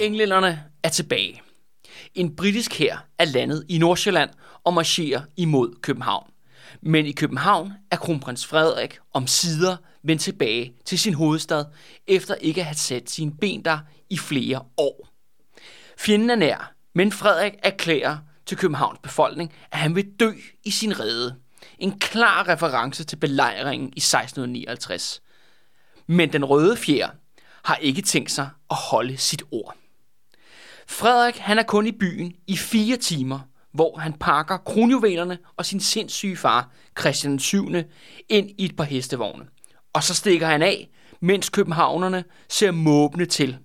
Englænderne er tilbage. En britisk hær er landet i Nordsjælland og marcherer imod København. Men i København er kronprins Frederik om sider vendt tilbage til sin hovedstad, efter ikke at have sat sine ben der i flere år. Fjenden er nær, men Frederik erklærer til Københavns befolkning, at han vil dø i sin rede. En klar reference til belejringen i 1659. Men den røde fjer har ikke tænkt sig at holde sit ord. Frederik han er kun i byen i fire timer, hvor han pakker kronjuvelerne og sin sindssyge far, Christian 7. ind i et par hestevogne. Og så stikker han af, mens københavnerne ser måbne til.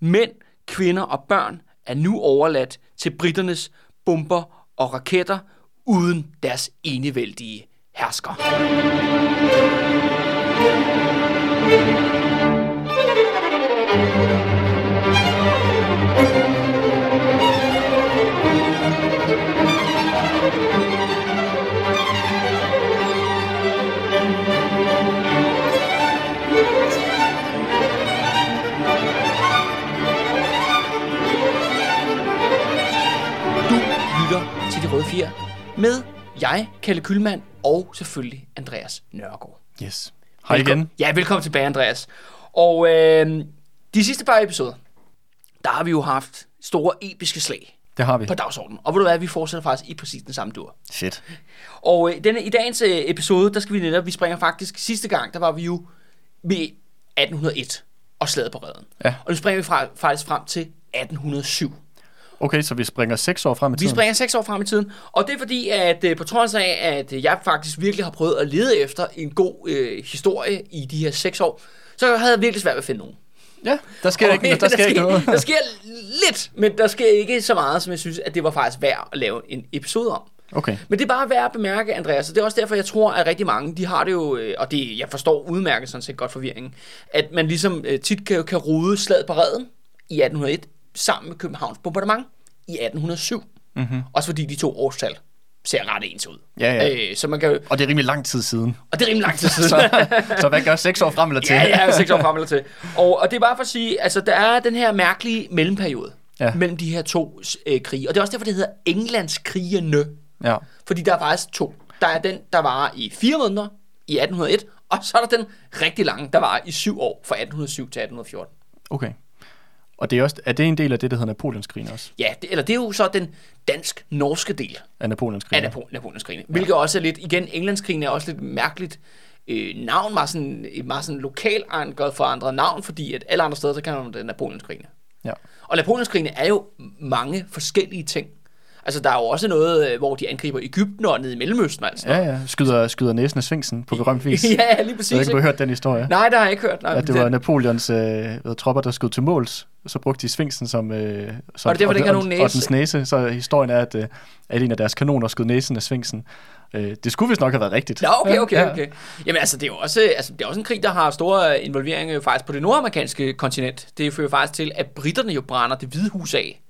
Mænd, kvinder og børn er nu overladt til britternes bomber og raketter uden deres enevældige hersker. Kalle Kylmand og selvfølgelig Andreas Nørgaard. Yes. Hej igen. Ja, velkommen tilbage, Andreas. Og øh, de sidste par episoder, der har vi jo haft store episke slag Det har vi. på dagsordenen. Og ved du hvad, vi fortsætter faktisk i præcis den samme dur. Fedt. Og øh, denne, i dagens øh, episode, der skal vi netop, vi springer faktisk, sidste gang, der var vi jo ved 1801 og slaget på redden. Ja. Og nu springer vi fra, faktisk frem til 1807. Okay, så vi springer seks år frem i Vi tiden. springer seks år frem i tiden, og det er fordi, at øh, på trods af, at øh, jeg faktisk virkelig har prøvet at lede efter en god øh, historie i de her seks år, så havde jeg virkelig svært ved at finde nogen. Ja, der sker Og, ikke, der sker ikke noget. Der sker lidt, men der sker ikke så meget, som jeg synes, at det var faktisk værd at lave en episode om. Okay. Men det er bare værd at bemærke, Andreas, og det er også derfor, jeg tror, at rigtig mange, de har det jo, øh, og det, jeg forstår udmærket sådan set godt forvirringen, at man ligesom tit kan, kan rode slaget på redden i 1801 sammen med Københavns bombardement i 1807. Mm-hmm. Også fordi de to årstal ser ret ens ud. Ja, ja. Øh, så man kan, Og det er rimelig lang tid siden. og det er rimelig lang tid siden. Så, så hvad gør seks år frem eller til? Ja, ja, seks år frem eller til. Og, og det er bare for at sige, altså der er den her mærkelige mellemperiode. Ja. mellem de her to øh, krige. Og det er også derfor, det hedder Englandskrigene. ja. Fordi der er faktisk to. Der er den, der var i fire måneder i 1801, og så er der den rigtig lange, der var i syv år, fra 1807 til 1814. Okay. Og det er, også, er det en del af det, der hedder Napoleonskrigen også? Ja, det, eller det er jo så den dansk-norske del Af Napoleonskrigen? af Napo- Napoleonskrigene. Hvilket også er lidt, igen, Englandskrigen er også lidt mærkeligt øh, navn, var sådan, et meget sådan lokal forandret navn, fordi at alle andre steder, så kan man det Napoleonskrigene. Ja. Og Napoleonskrigene er jo mange forskellige ting. Altså, der er jo også noget, øh, hvor de angriber Ægypten og nede i Mellemøsten, altså. Ja, ja. Skyder, skyder næsen af svingsen på berømt vis. ja, lige Jeg præcis. ved ikke, om du ikke? har hørt den historie. Nej, det har jeg ikke hørt. Nej, At det var Napoleons øh, ved, tropper, der skød til måls, og så brugte de svinksen som... Øh, som Og det er derfor, den har og, nogen Og næse. dens næse, så historien er, at, øh, at en af deres kanoner skød næsen af svinksen. Øh, det skulle vist nok have været rigtigt. Nå, okay, okay, Ja, ja. okay. Jamen altså, det er jo også, altså, det er også en krig, der har store involveringer faktisk på det nordamerikanske kontinent. Det fører faktisk til, at britterne jo brænder det hvide hus af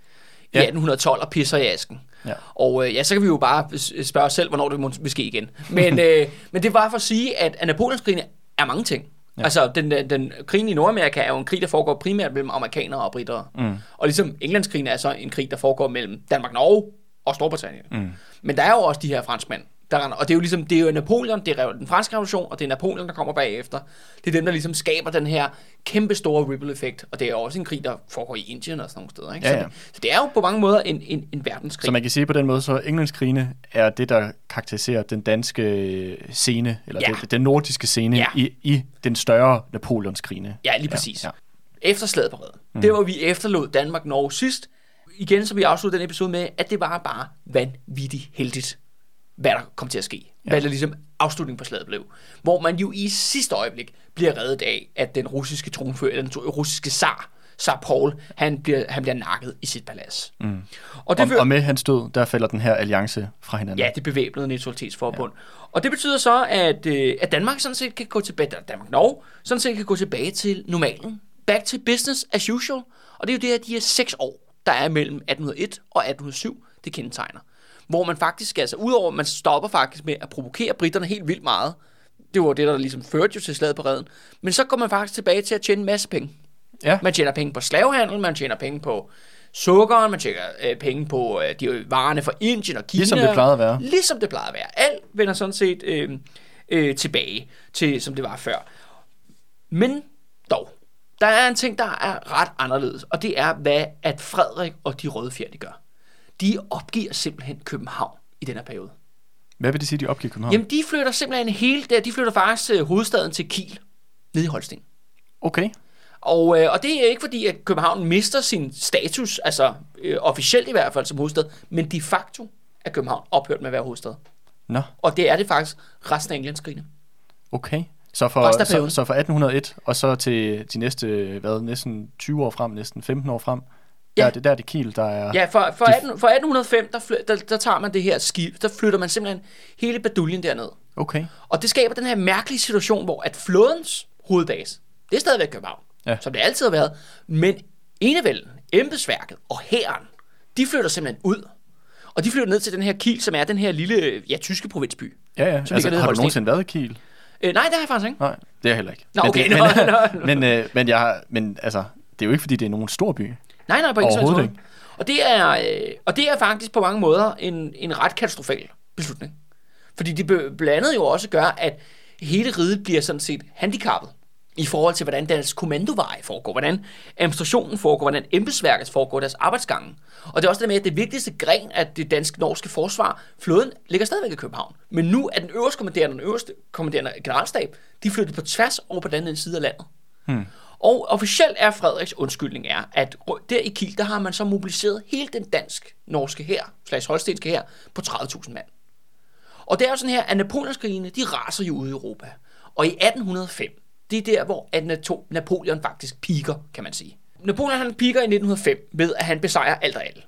i Ja. 1812 og pisser i asken. Ja. Og øh, ja, så kan vi jo bare spørge os selv, hvornår det må, vil ske igen. Men, øh, men det bare for at sige, at, Napoleonskrigene er mange ting. Ja. Altså, den, den, den krigen i Nordamerika er jo en krig, der foregår primært mellem amerikanere og britter. Mm. Og ligesom Englandskrigen er så en krig, der foregår mellem Danmark, Norge og Storbritannien. Mm. Men der er jo også de her franskmænd, der render. Og det er jo ligesom, det er jo Napoleon, det er den franske revolution, og det er Napoleon, der kommer bagefter. Det er dem, der ligesom skaber den her kæmpe store ripple-effekt. Og det er også en krig, der foregår i Indien og sådan nogle steder. Ikke? Ja, Så, ja. det, så det er jo på mange måder en, en, en verdenskrig. Så man kan sige på den måde, så Englandskrigene er det, der karakteriserer den danske scene, eller Ja. den, den nordiske scene Ja. i, i den større Napoleonskrigene. Ja, lige præcis. Ja, Ja. Efter slaget på redden. Mm. Det var vi efterlod Danmark Norge sidst. Igen, så vi afsluttede den episode med, at det var bare vanvittigt heldigt, hvad der kom til at ske. Ja. Hvad der ligesom afslutningen på slaget blev. Hvor man jo i sidste øjeblik bliver reddet af, at den russiske tronfører, den russiske zar, Zar Paul, han bliver, han bliver nakket i sit palads. Mm. Og det Og, og med hans død, der falder den her alliance fra hinanden. Ja, det bevæbnede neutralitetsforbund. Ja. Og det betyder så, at, øh, at Danmark sådan set kan gå tilbage, Danmark Norge, sådan set kan gå tilbage til normalen. Back to business as usual. Og det er jo det her, de her seks år, der er mellem 1801 og 1807, det kendetegner. Hvor man faktisk, altså udover at man stopper faktisk med at provokere britterne helt vildt meget, Det var det, der ligesom førte jo til slaget på redden. Men så går man faktisk tilbage til at tjene en masse penge. Ja. Man tjener penge på slavehandel, man tjener penge på sukkeren, man tjener øh, penge på øh, de varerne fra Indien og Kina. Ligesom det plejede at være. Ligesom det plejede at være. Alt vender sådan set øh, øh, tilbage til, som det var før. Men dog, der er en ting, der er ret anderledes, og det er, hvad at Frederik og de røde fjer, de gør. De opgiver simpelthen København i den her periode. Hvad vil det sige, de opgiver København? Jamen, de flytter simpelthen hele der, de flytter faktisk øh, hovedstaden til Kiel, nede i Holsten. Okay. Og, øh, og det er ikke fordi, at København mister sin status, altså øh, officielt i hvert fald som hovedstad, men de facto er København ophørt med at være hovedstad. Nå, Og det er det faktisk resten af Englands krigene. okay. Så af så, så for 1801, og så til de næste, hvad, næsten 20 år frem, næsten 15 år frem, Ja. der, er det, der er det Kiel, der er... Ja, for, for, De- 18, for 1805, der, fly, der, der tager man det her skib, der flytter man simpelthen hele baduljen derned. Okay. Og det skaber den her mærkelige situation, hvor at flådens hovedbase, det er stadigvæk København, Ja. som det altid har været, men enevælden, embedsværket og hæren, de flytter simpelthen ud. Og de flytter ned til den her Kiel, som er den her lille, ja, tyske provinsby. Ja, ja. ligger Altså, har du nogensinde været i Kiel? Øh, nej, det har jeg faktisk ikke. Nej, det er jeg heller ikke. Nå, Men okay, det, nå, men, nå, nå. men, øh, men, jeg har, men altså, det er jo ikke, fordi det er nogen stor by. Nej, nej, på ingen som helst. Og det, er, øh, og det er faktisk på mange måder en, en ret katastrofal beslutning. Fordi det blandt andet jo også gør, at hele riget bliver sådan set handicappet i forhold til, hvordan deres kommandoveje foregår, hvordan administrationen foregår, hvordan embedsværket foregår, deres arbejdsgange. Og det er også det med, at det vigtigste gren af det danske-norske forsvar, flåden, ligger stadigvæk i København. Men nu er den øverste kommanderende og den øverste kommanderende generalstab, de flyttet på tværs over på den anden side af landet. Hmm. Og officielt er Frederiks undskyldning er, at der i Kiel, der har man så mobiliseret hele den dansk-norske her, slags holstenske her, på 30.000 mand. Og det er jo sådan her, at Napoleonskrigene, de raser jo ude i Europa. Og i 1805, det er der, hvor at Napoleon faktisk piker, kan man sige. Napoleon han piker i 1905 ved, at han besejrer alt og alle.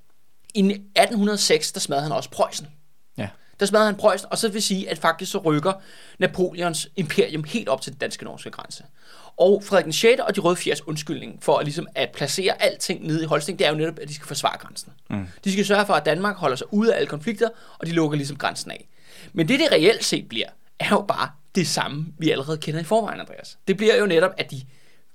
I 1806, der smadrer han også Preussen. Ja. Der smadrer han Preussen, og så vil sige, at faktisk så rykker Napoleons imperium helt op til den danske-norske grænse. Og Frederik den 6. og de røde fjers undskyldning for at, ligesom at placere alting nede i Holsten, det er jo netop, at de skal forsvare grænsen. Mm. De skal sørge for, at Danmark holder sig ude af alle konflikter, og de lukker ligesom grænsen af. Men det, det reelt set bliver, er jo bare det samme, vi allerede kender i forvejen, Andreas. Det bliver jo netop, at de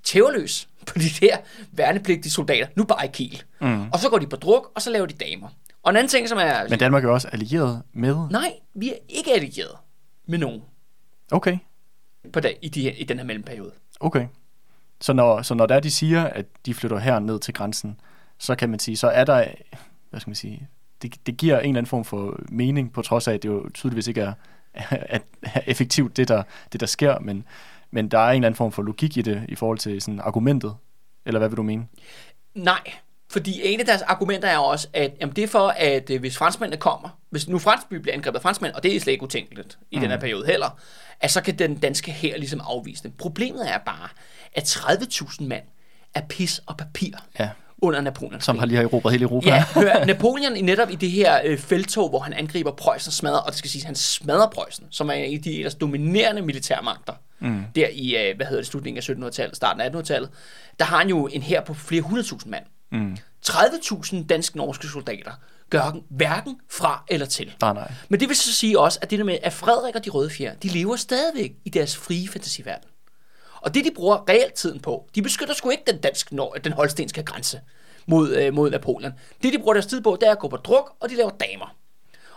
tæverløs på de der værnepligtige soldater, nu bare i Kiel. Mm. Og så går de på druk, og så laver de damer. Og en anden ting, som er... Men Danmark er jo også allieret med... Nej, vi er ikke allieret med nogen Okay, på dag, i, de, her- i den her mellemperiode okay. Så når, så når der de siger, at de flytter her ned til grænsen, så kan man sige, så er der, hvad skal man sige, det, det giver en eller anden form for mening, på trods af, at det jo tydeligvis ikke er, er, er effektivt, det der, det der sker, men, men der er en eller anden form for logik i det, i forhold til sådan argumentet, eller hvad vil du mene? Nej, fordi en af deres argumenter er også, at jamen, det er for, at øh, hvis franskmændene kommer, hvis nu Fransby bliver angrebet af franskmænd, og det er slet ikke utænkeligt i mm. den her periode heller, at så kan den danske her ligesom afvise det. Problemet er bare, at 30.000 mand er pis og papir Ja, under Napoleons som har lige har erobret hele Europa. Ja, hør, Napoleon i netop i det her øh, feltog, hvor han angriber Preussen smadrer, og det skal siges, han smadrer Preussen, som er en af de ellers dominerende militærmagter, mm. der i, øh, hvad hedder det, slutningen af 1700-tallet, starten af 1800-tallet, der har han jo en her på flere hundredtusind mand. Mm. 30.000 dansk-norske soldater gør hverken fra eller til. Nej, nej. Men det vil så sige også, at det der med, at Frederik og de røde fjer, de lever stadigvæk i deres frie fantasiverden. Og det, de bruger reelt tiden på, de beskytter sgu ikke den, dansk, den holstenske grænse mod, øh, mod Napoleon. Det, de bruger deres tid på, det er at gå på druk, og de laver damer.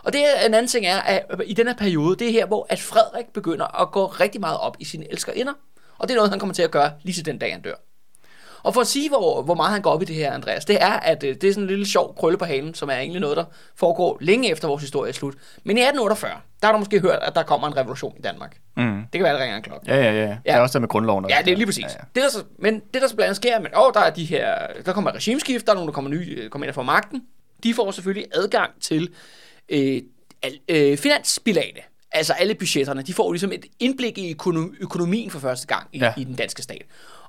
Og det en anden ting er, at i den her periode, det er her, hvor at Frederik begynder at gå rigtig meget op i sine elskerinder. Og det er noget, han kommer til at gøre lige til den dag, han dør. Og for at sige, hvor, hvor meget han går op i det her, Andreas, det er, at øh, det er sådan en lille sjov krølle på halen, som er egentlig noget, der foregår længe efter vores historie er slut. Men i 1848, der har du måske hørt, at der kommer en revolution i Danmark. Mm. Det kan være, at der ringer en klokke. Ja, ja, ja. Det er også der med grundloven. Ja, det er lige præcis. Ja, Ja, ja. Det, der så, men det, der så blandt andet sker, men, åh, der er de her, der kommer regimeskift, der er nogen, der kommer, nye, øh, kommer ind og får magten. De får selvfølgelig adgang til øh, al, øh, finansbilagene. Altså alle budgetterne. De får ligesom et indblik i økonom, økonomien for første gang i, Ja. ja. i den danske stat.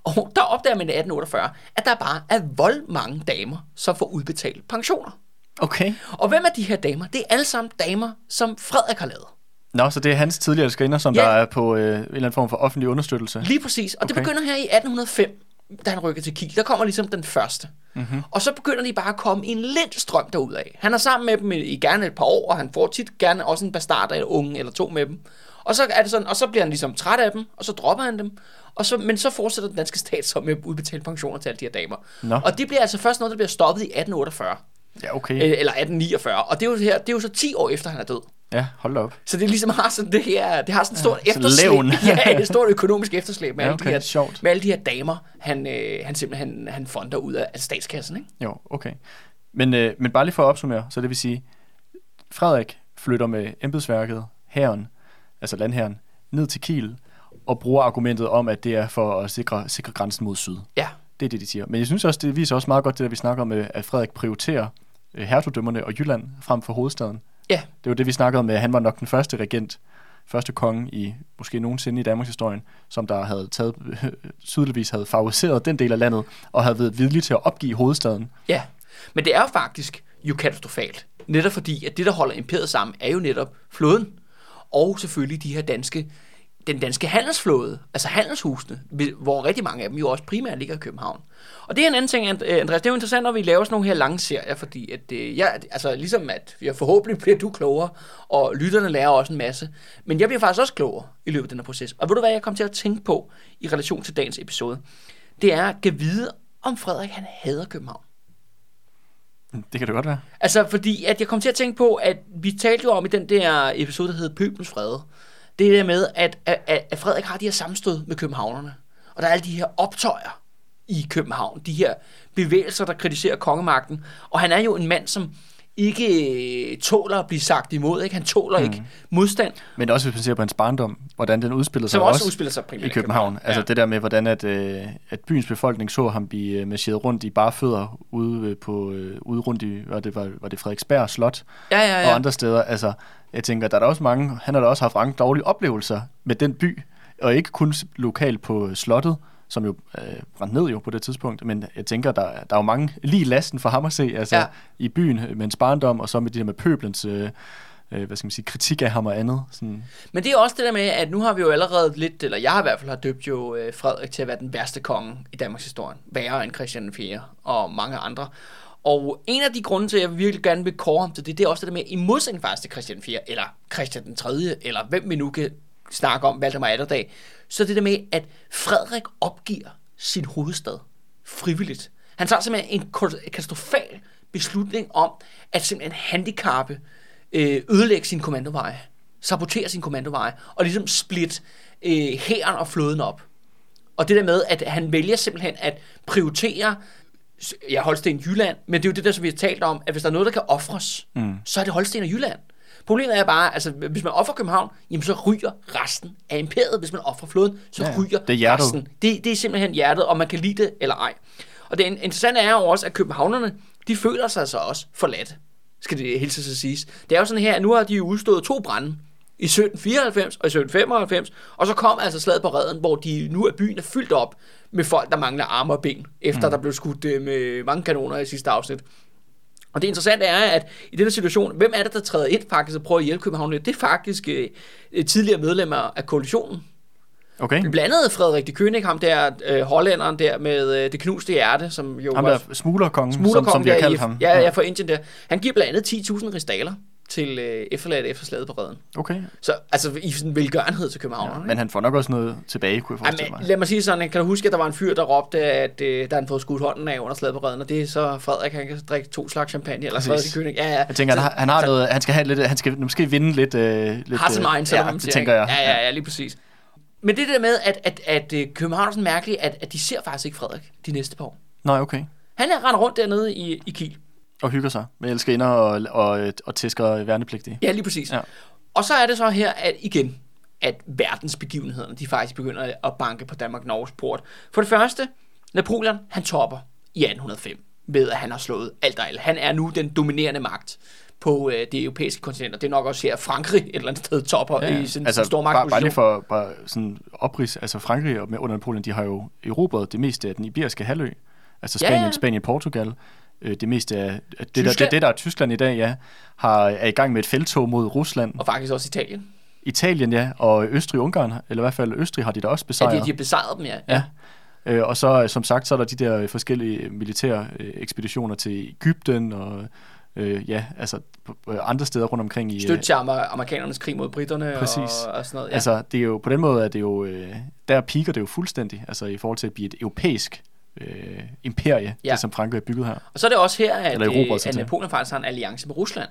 Og der opdager man i 1848, at der bare er vold mange damer, som får udbetalt pensioner. Okay. Og hvem er de her damer? Det er alle sammen damer, som Frederik har lavet. Nå, så det er hans tidligere skrinder, som Ja. der er på øh, en eller anden form for offentlig understøttelse. Lige præcis. Og okay. det begynder her i 1805, da han rykker til Kiel. Der kommer ligesom den første. Mm-hmm. Og så begynder de bare at komme i en lidt strøm derudad. Han er sammen med dem i, i gerne et par år, og han får tit gerne også en bastard eller unge eller to med dem. Og så, er det sådan, og så bliver han ligesom træt af dem, og så dropper han dem. Og så, men så fortsætter den danske stat så med at udbetale pensioner til alle de her damer. Nå. Og det bliver altså først noget, der bliver stoppet i 1848. Ja, okay. Øh, eller 1849. Og det er, jo her, det er jo så 10 år efter, han er død. Ja, hold op. Så det er ligesom har sådan det her, det har sådan et stort Ja, efterslæb. ja, et stort økonomisk efterslæb med, Ja, alle, okay, de her, sjovt. med alle de her damer, han, øh, han simpelthen han fonder ud af, af statskassen. Ikke? Jo, okay. Men, øh, men bare lige for at opsummere, så det vil sige, Frederik flytter med embedsværket, herren, altså landherren, ned til Kiel, og bruger argumentet om, at det er for at sikre, sikre grænsen mod syd. Ja, Det er det, de siger. Men jeg synes også, det viser også meget godt det, der vi snakker om, øh, at Frederik prioriterer øh, hertugdømmerne og Jylland frem for hovedstaden. ja, Det var det, vi snakkede om med, at han var nok den første regent, første konge i måske nogensinde i Danmarks historie, som der havde taget, tydeligvis havde favoriseret den del af landet, og havde været villig til at opgive hovedstaden. ja. Men det er jo faktisk jo katastrofalt. Netop fordi, at det, der holder imperiet sammen, er jo netop flåden. Og selvfølgelig de her danske, den danske handelsflåde, altså handelshusene, hvor rigtig mange af dem jo også primært ligger i København. Og det er en anden ting, øh, Andreas, det er jo interessant, når vi laver sådan nogle her lange serier, fordi at, øh, jeg, altså ligesom at jeg forhåbentlig bliver du klogere, og lytterne lærer også en masse, men jeg bliver faktisk også klogere i løbet af den her proces. Og ved du hvad, jeg kom til at tænke på i relation til dagens episode? Det er at vide, om Frederik han hader København. Det kan det godt være. Altså, fordi at jeg kom til at tænke på, at vi talte jo om i den der episode, der hed Pøbels Fred. Det der med, at, at, at Frederik har de her sammenstød med københavnerne. Og der er alle de her optøjer i København. De her bevægelser, der kritiserer kongemagten. Og han er jo en mand, som ikke øh, tåler at blive sagt imod. Ikke? Han tåler mm. ikke modstand, Men også hvis man ser på hans barndom, hvordan den udspillede sig som også udspiller sig primært i København. Altså det der med, hvordan at, øh, at byens befolkning så ham blive øh, marcheret rundt i bare fødder ude, øh, på, øh, ude rundt i, hvad det var, var det Frederiksberg Slot Ja, ja, ja. og andre steder. Altså, jeg tænker, der er der også mange, han har da også haft mange dårlige oplevelser med den by, og ikke kun lokalt på slottet, som jo øh, brændte ned jo på det tidspunkt, men jeg tænker, der, der er jo mange lige lasten for ham at se, altså ja. i byen med hans barndom, og så med det der med pøblens, øh, øh, hvad skal man sige, kritik af ham og andet. Sådan, Men det er også det der med, at nu har vi jo allerede lidt, eller jeg har i hvert fald har døbt jo øh, Frederik til at være den værste konge i Danmarks historie. Værre end Christian 4. og mange andre. Og en af de grunde til, at jeg virkelig gerne vil kåre ham til det, det er også det der med, i modsætning faktisk til Christian 4. eller Christian den 3., eller hvem vi nu kan snakke om, Valdemar Atterdag, så det der med, at Frederik opgiver sin hovedstad frivilligt. Han tager simpelthen en katastrofal beslutning om at simpelthen handicappe, øh, ødelægge sin kommandoveje, sabotere sin kommandoveje, og ligesom split øh, hæren og flåden op. Og det der med, at han vælger simpelthen at prioritere ja, Holsten Jylland, men det er jo det der, som vi har talt om, at hvis der er noget, der kan ofres, mm. så er det Holsten og Jylland. Problemet er bare, altså hvis man offrer København, jamen så ryger resten af imperiet. Hvis man offrer floden, så Ja, ryger Det er hjertet. resten. Det, det er simpelthen hjertet, om man kan lide det eller ej. Og det interessante er jo også, at københavnerne, de føler sig så også forladt, skal det hilse sig siges. Det er jo sådan her, at nu har de udstået to brænde i 1794 og i 1795, og så kom altså slaget på redden, hvor de nu er byen er fyldt op med folk, der mangler arme og ben, efter mm. der blev skudt øh, med mange kanoner i sidste afsnit. Og det interessante er, at i denne situation, hvem er det, der træder ind faktisk og prøver at hjælpe København? Det er faktisk øh, øh, tidligere medlemmer af koalitionen. okay? Blandt andet Frederik de König, ham der øh, hollænderen der med øh, det knuste hjerte, som jo Ham var der smuglerkongen, som, smuglerkongen som vi har kaldt i, ham. Ja, ja, fra Indien der. Han giver blandt andet 10.000 ristaler til øh, efterladte efter slaget på redden. Okay. Så altså i sådan velgørenhed til København. Ja, ikke? men han får nok også noget tilbage, kunne jeg forestille Jamen, mig. lad mig sige sådan, kan du huske, at der var en fyr, der råbte, at øh, der han fået skudt hånden af under slaget på redden, og det er så Frederik, han kan drikke to slags champagne, eller. Frederik König. Ja, ja. Jeg tænker, så, han har, han har så, noget, han skal have lidt, han skal måske vinde lidt... Øh, lidt Har sin øh, mindset, ja, det siger, tænker jeg. Ja, ja, ja, lige præcis. Men det der med, at, at, at, at København er sådan mærkeligt, at, at de ser faktisk ikke Frederik de næste par år. Nej, okay. Han er render rundt dernede i, i Kiel. Og hygger sig med elskerinder og, og, og tæsker værnepligtige. Ja, lige præcis. Ja. Og så er det så her, at igen, at verdensbegivenhederne, de faktisk begynder at banke på Danmark-Norges port. For det første, Napoleon, han topper i 1805 ved, at han har slået alt og alt. Han er nu den dominerende magt på øh, det europæiske kontinent, og det er nok også her, at Frankrig et eller andet sted topper ja, i sin, altså, store bare, bare lige magtposition. for bare sådan oprids, altså Frankrig og med under Napoleon, de har jo erobret det meste af den iberiske halvø. Altså Ja, Spanien, ja. Spanien, Portugal. Øh, det meste af det, der, det, det, der er Tyskland i dag, ja, har, er i gang med et feltog mod Rusland. Og faktisk også Italien. Italien, ja, og Østrig-Ungarn, eller i hvert fald Østrig har de da også Ja, besejret. de, de har besejret dem, ja. Ja. Øh, og så, som sagt, så er der de der forskellige militære øh, ekspeditioner til Ægypten og øh, ja, altså andre steder rundt omkring i... Støtte til amer- amerikanernes krig mod britterne Præcis. og, og sådan noget. Ja. Ja. Altså, det er jo, på den måde er det jo, øh, der piker det jo fuldstændig, altså i forhold til at blive et europæisk øh, imperie, Ja. ja. det som Frankrig er bygget her. og så er det også her, at, Eller erobret øh, at. Napoleon faktisk har en alliance med Rusland.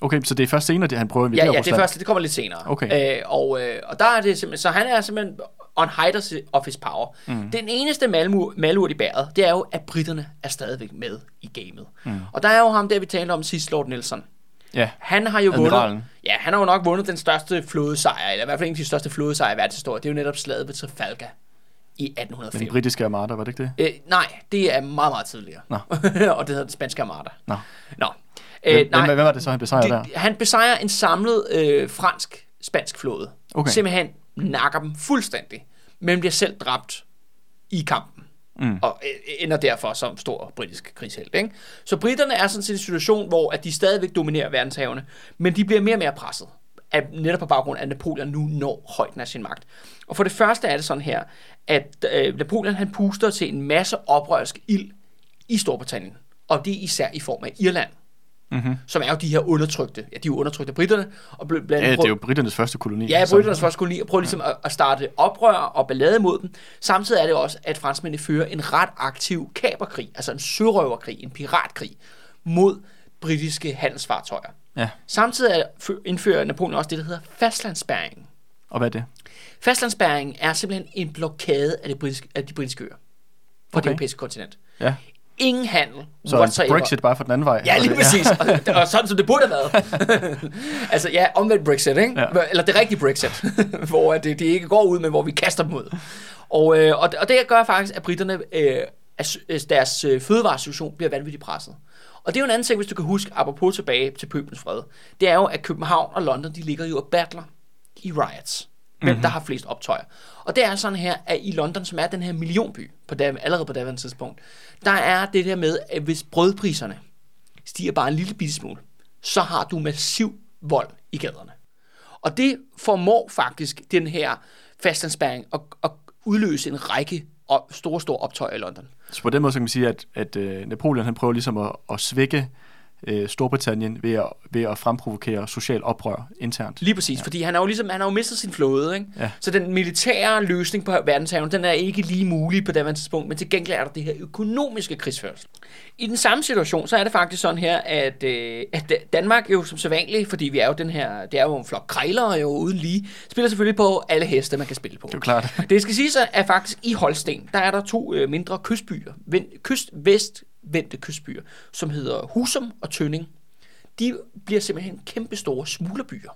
Okay, så det er først senere, det han prøver at Ja, invadere ja, det Rusland. første, det kommer lidt senere. Okay. Øh, og, øh, og der er det simpelthen, så han er simpelthen on height of his power. Mm. Den eneste malmur, malurt i bæret, det er jo, at britterne er stadigvæk med i gamet. Mm. Og der er jo ham der, vi talte om sidst, Lord Nelson. Ja, Han har jo Admiralen. vundet, ja, han har jo nok vundet den største flådesejr, eller i hvert fald en af de største flådesejre i verdenshistorien. Det er jo netop slaget ved Trafalgar i med 1805. den britiske armada, var det ikke det? Øh, nej, det er meget, meget tidligere. Nå. og det hedder den spanske armada. Nå. Nå. Hvem, Øh, nej, hvem, hvem var det så, han besejrede der? han besejrer en samlet øh, fransk-spansk flåde. Okay. Simpelthen nakker dem fuldstændig, men bliver selv dræbt i kampen. Mm. Og øh, ender derfor som stor britisk krigshelt. Ikke? Så britterne er sådan set i en situation, hvor at de stadigvæk dominerer verdenshavene, men de bliver mere og mere presset. Af, netop på baggrund af, at Napoleon nu når højden af sin magt. Og for det første er det sådan her, at øh, Napoleon han puster til en masse oprørsk ild i Storbritannien. Og det er især i form af Irland Mm-hmm. som er jo de her undertrykte, ja, de er jo undertrykte britterne, og bl- blandt Ja, det er jo britternes første koloni. Ja, så- britternes første koloni, og prøver ligesom at, at starte oprør og ballade mod dem. Samtidig er det også, at franskmændene fører en ret aktiv kaperkrig, altså en sørøverkrig, en piratkrig, mod britiske handelsfartøjer. Ja, Samtidig er, fø- indfører Napoleon også det, der hedder fastlandsspærringen. og hvad er det? Fastlandsspærringen er simpelthen en blokade af, det britiske, af de britiske øer. For okay. det europæiske kontinent. Ja, Ingen handel så whatsoever. Brexit bare for den anden vej. Ja, lige det- præcis. Og, og sådan som det burde have været. altså ja, omvendt Brexit, ikke? Ja. Eller det rigtige Brexit, hvor det, det ikke går ud, men hvor vi kaster dem ud. Og, øh, og, og det gør faktisk, at britterne, øh, deres øh, fødevaresituation bliver vanvittigt presset. Og det er jo en anden ting, hvis du kan huske, apropos tilbage til Pøbens Fred, det er jo, at København og London, de ligger jo og battler i riots. Hvem mm-hmm. der har flest optøjer. Og det er sådan her, at i London, som er den her millionby, på dav- allerede på daværende tidspunkt, der er det der med, at hvis brødpriserne stiger bare en lille bitte smule, så har du massiv vold i gaderne. Og det formår faktisk den her fastlandsspærring at, at udløse en række op, store, store optøjer i London. Så på den måde så kan man sige, at, at øh, Napoleon han prøver ligesom at, at svække øh, Storbritannien ved at, ved at fremprovokere social oprør internt. Lige præcis, ja. fordi han har jo ligesom han har jo mistet sin flåde, ikke? Ja. Så den militære løsning på verdenshaven, den er ikke lige mulig på daværende tidspunkt, men til gengæld er der det her økonomiske krigsførsel. I den samme situation, så er det faktisk sådan her, at, øh, at Danmark jo som sædvanligt, fordi vi er jo den her, det er jo en flok krejlere jo uden lige, spiller selvfølgelig på alle heste, man kan spille på. Det er klart. Det skal sige så, at faktisk i Holsten, der er der to øh, mindre kystbyer, ven- kyst-vest-vendte kystbyer, som hedder Husum og Tønning. De bliver simpelthen kæmpe store smuglerbyer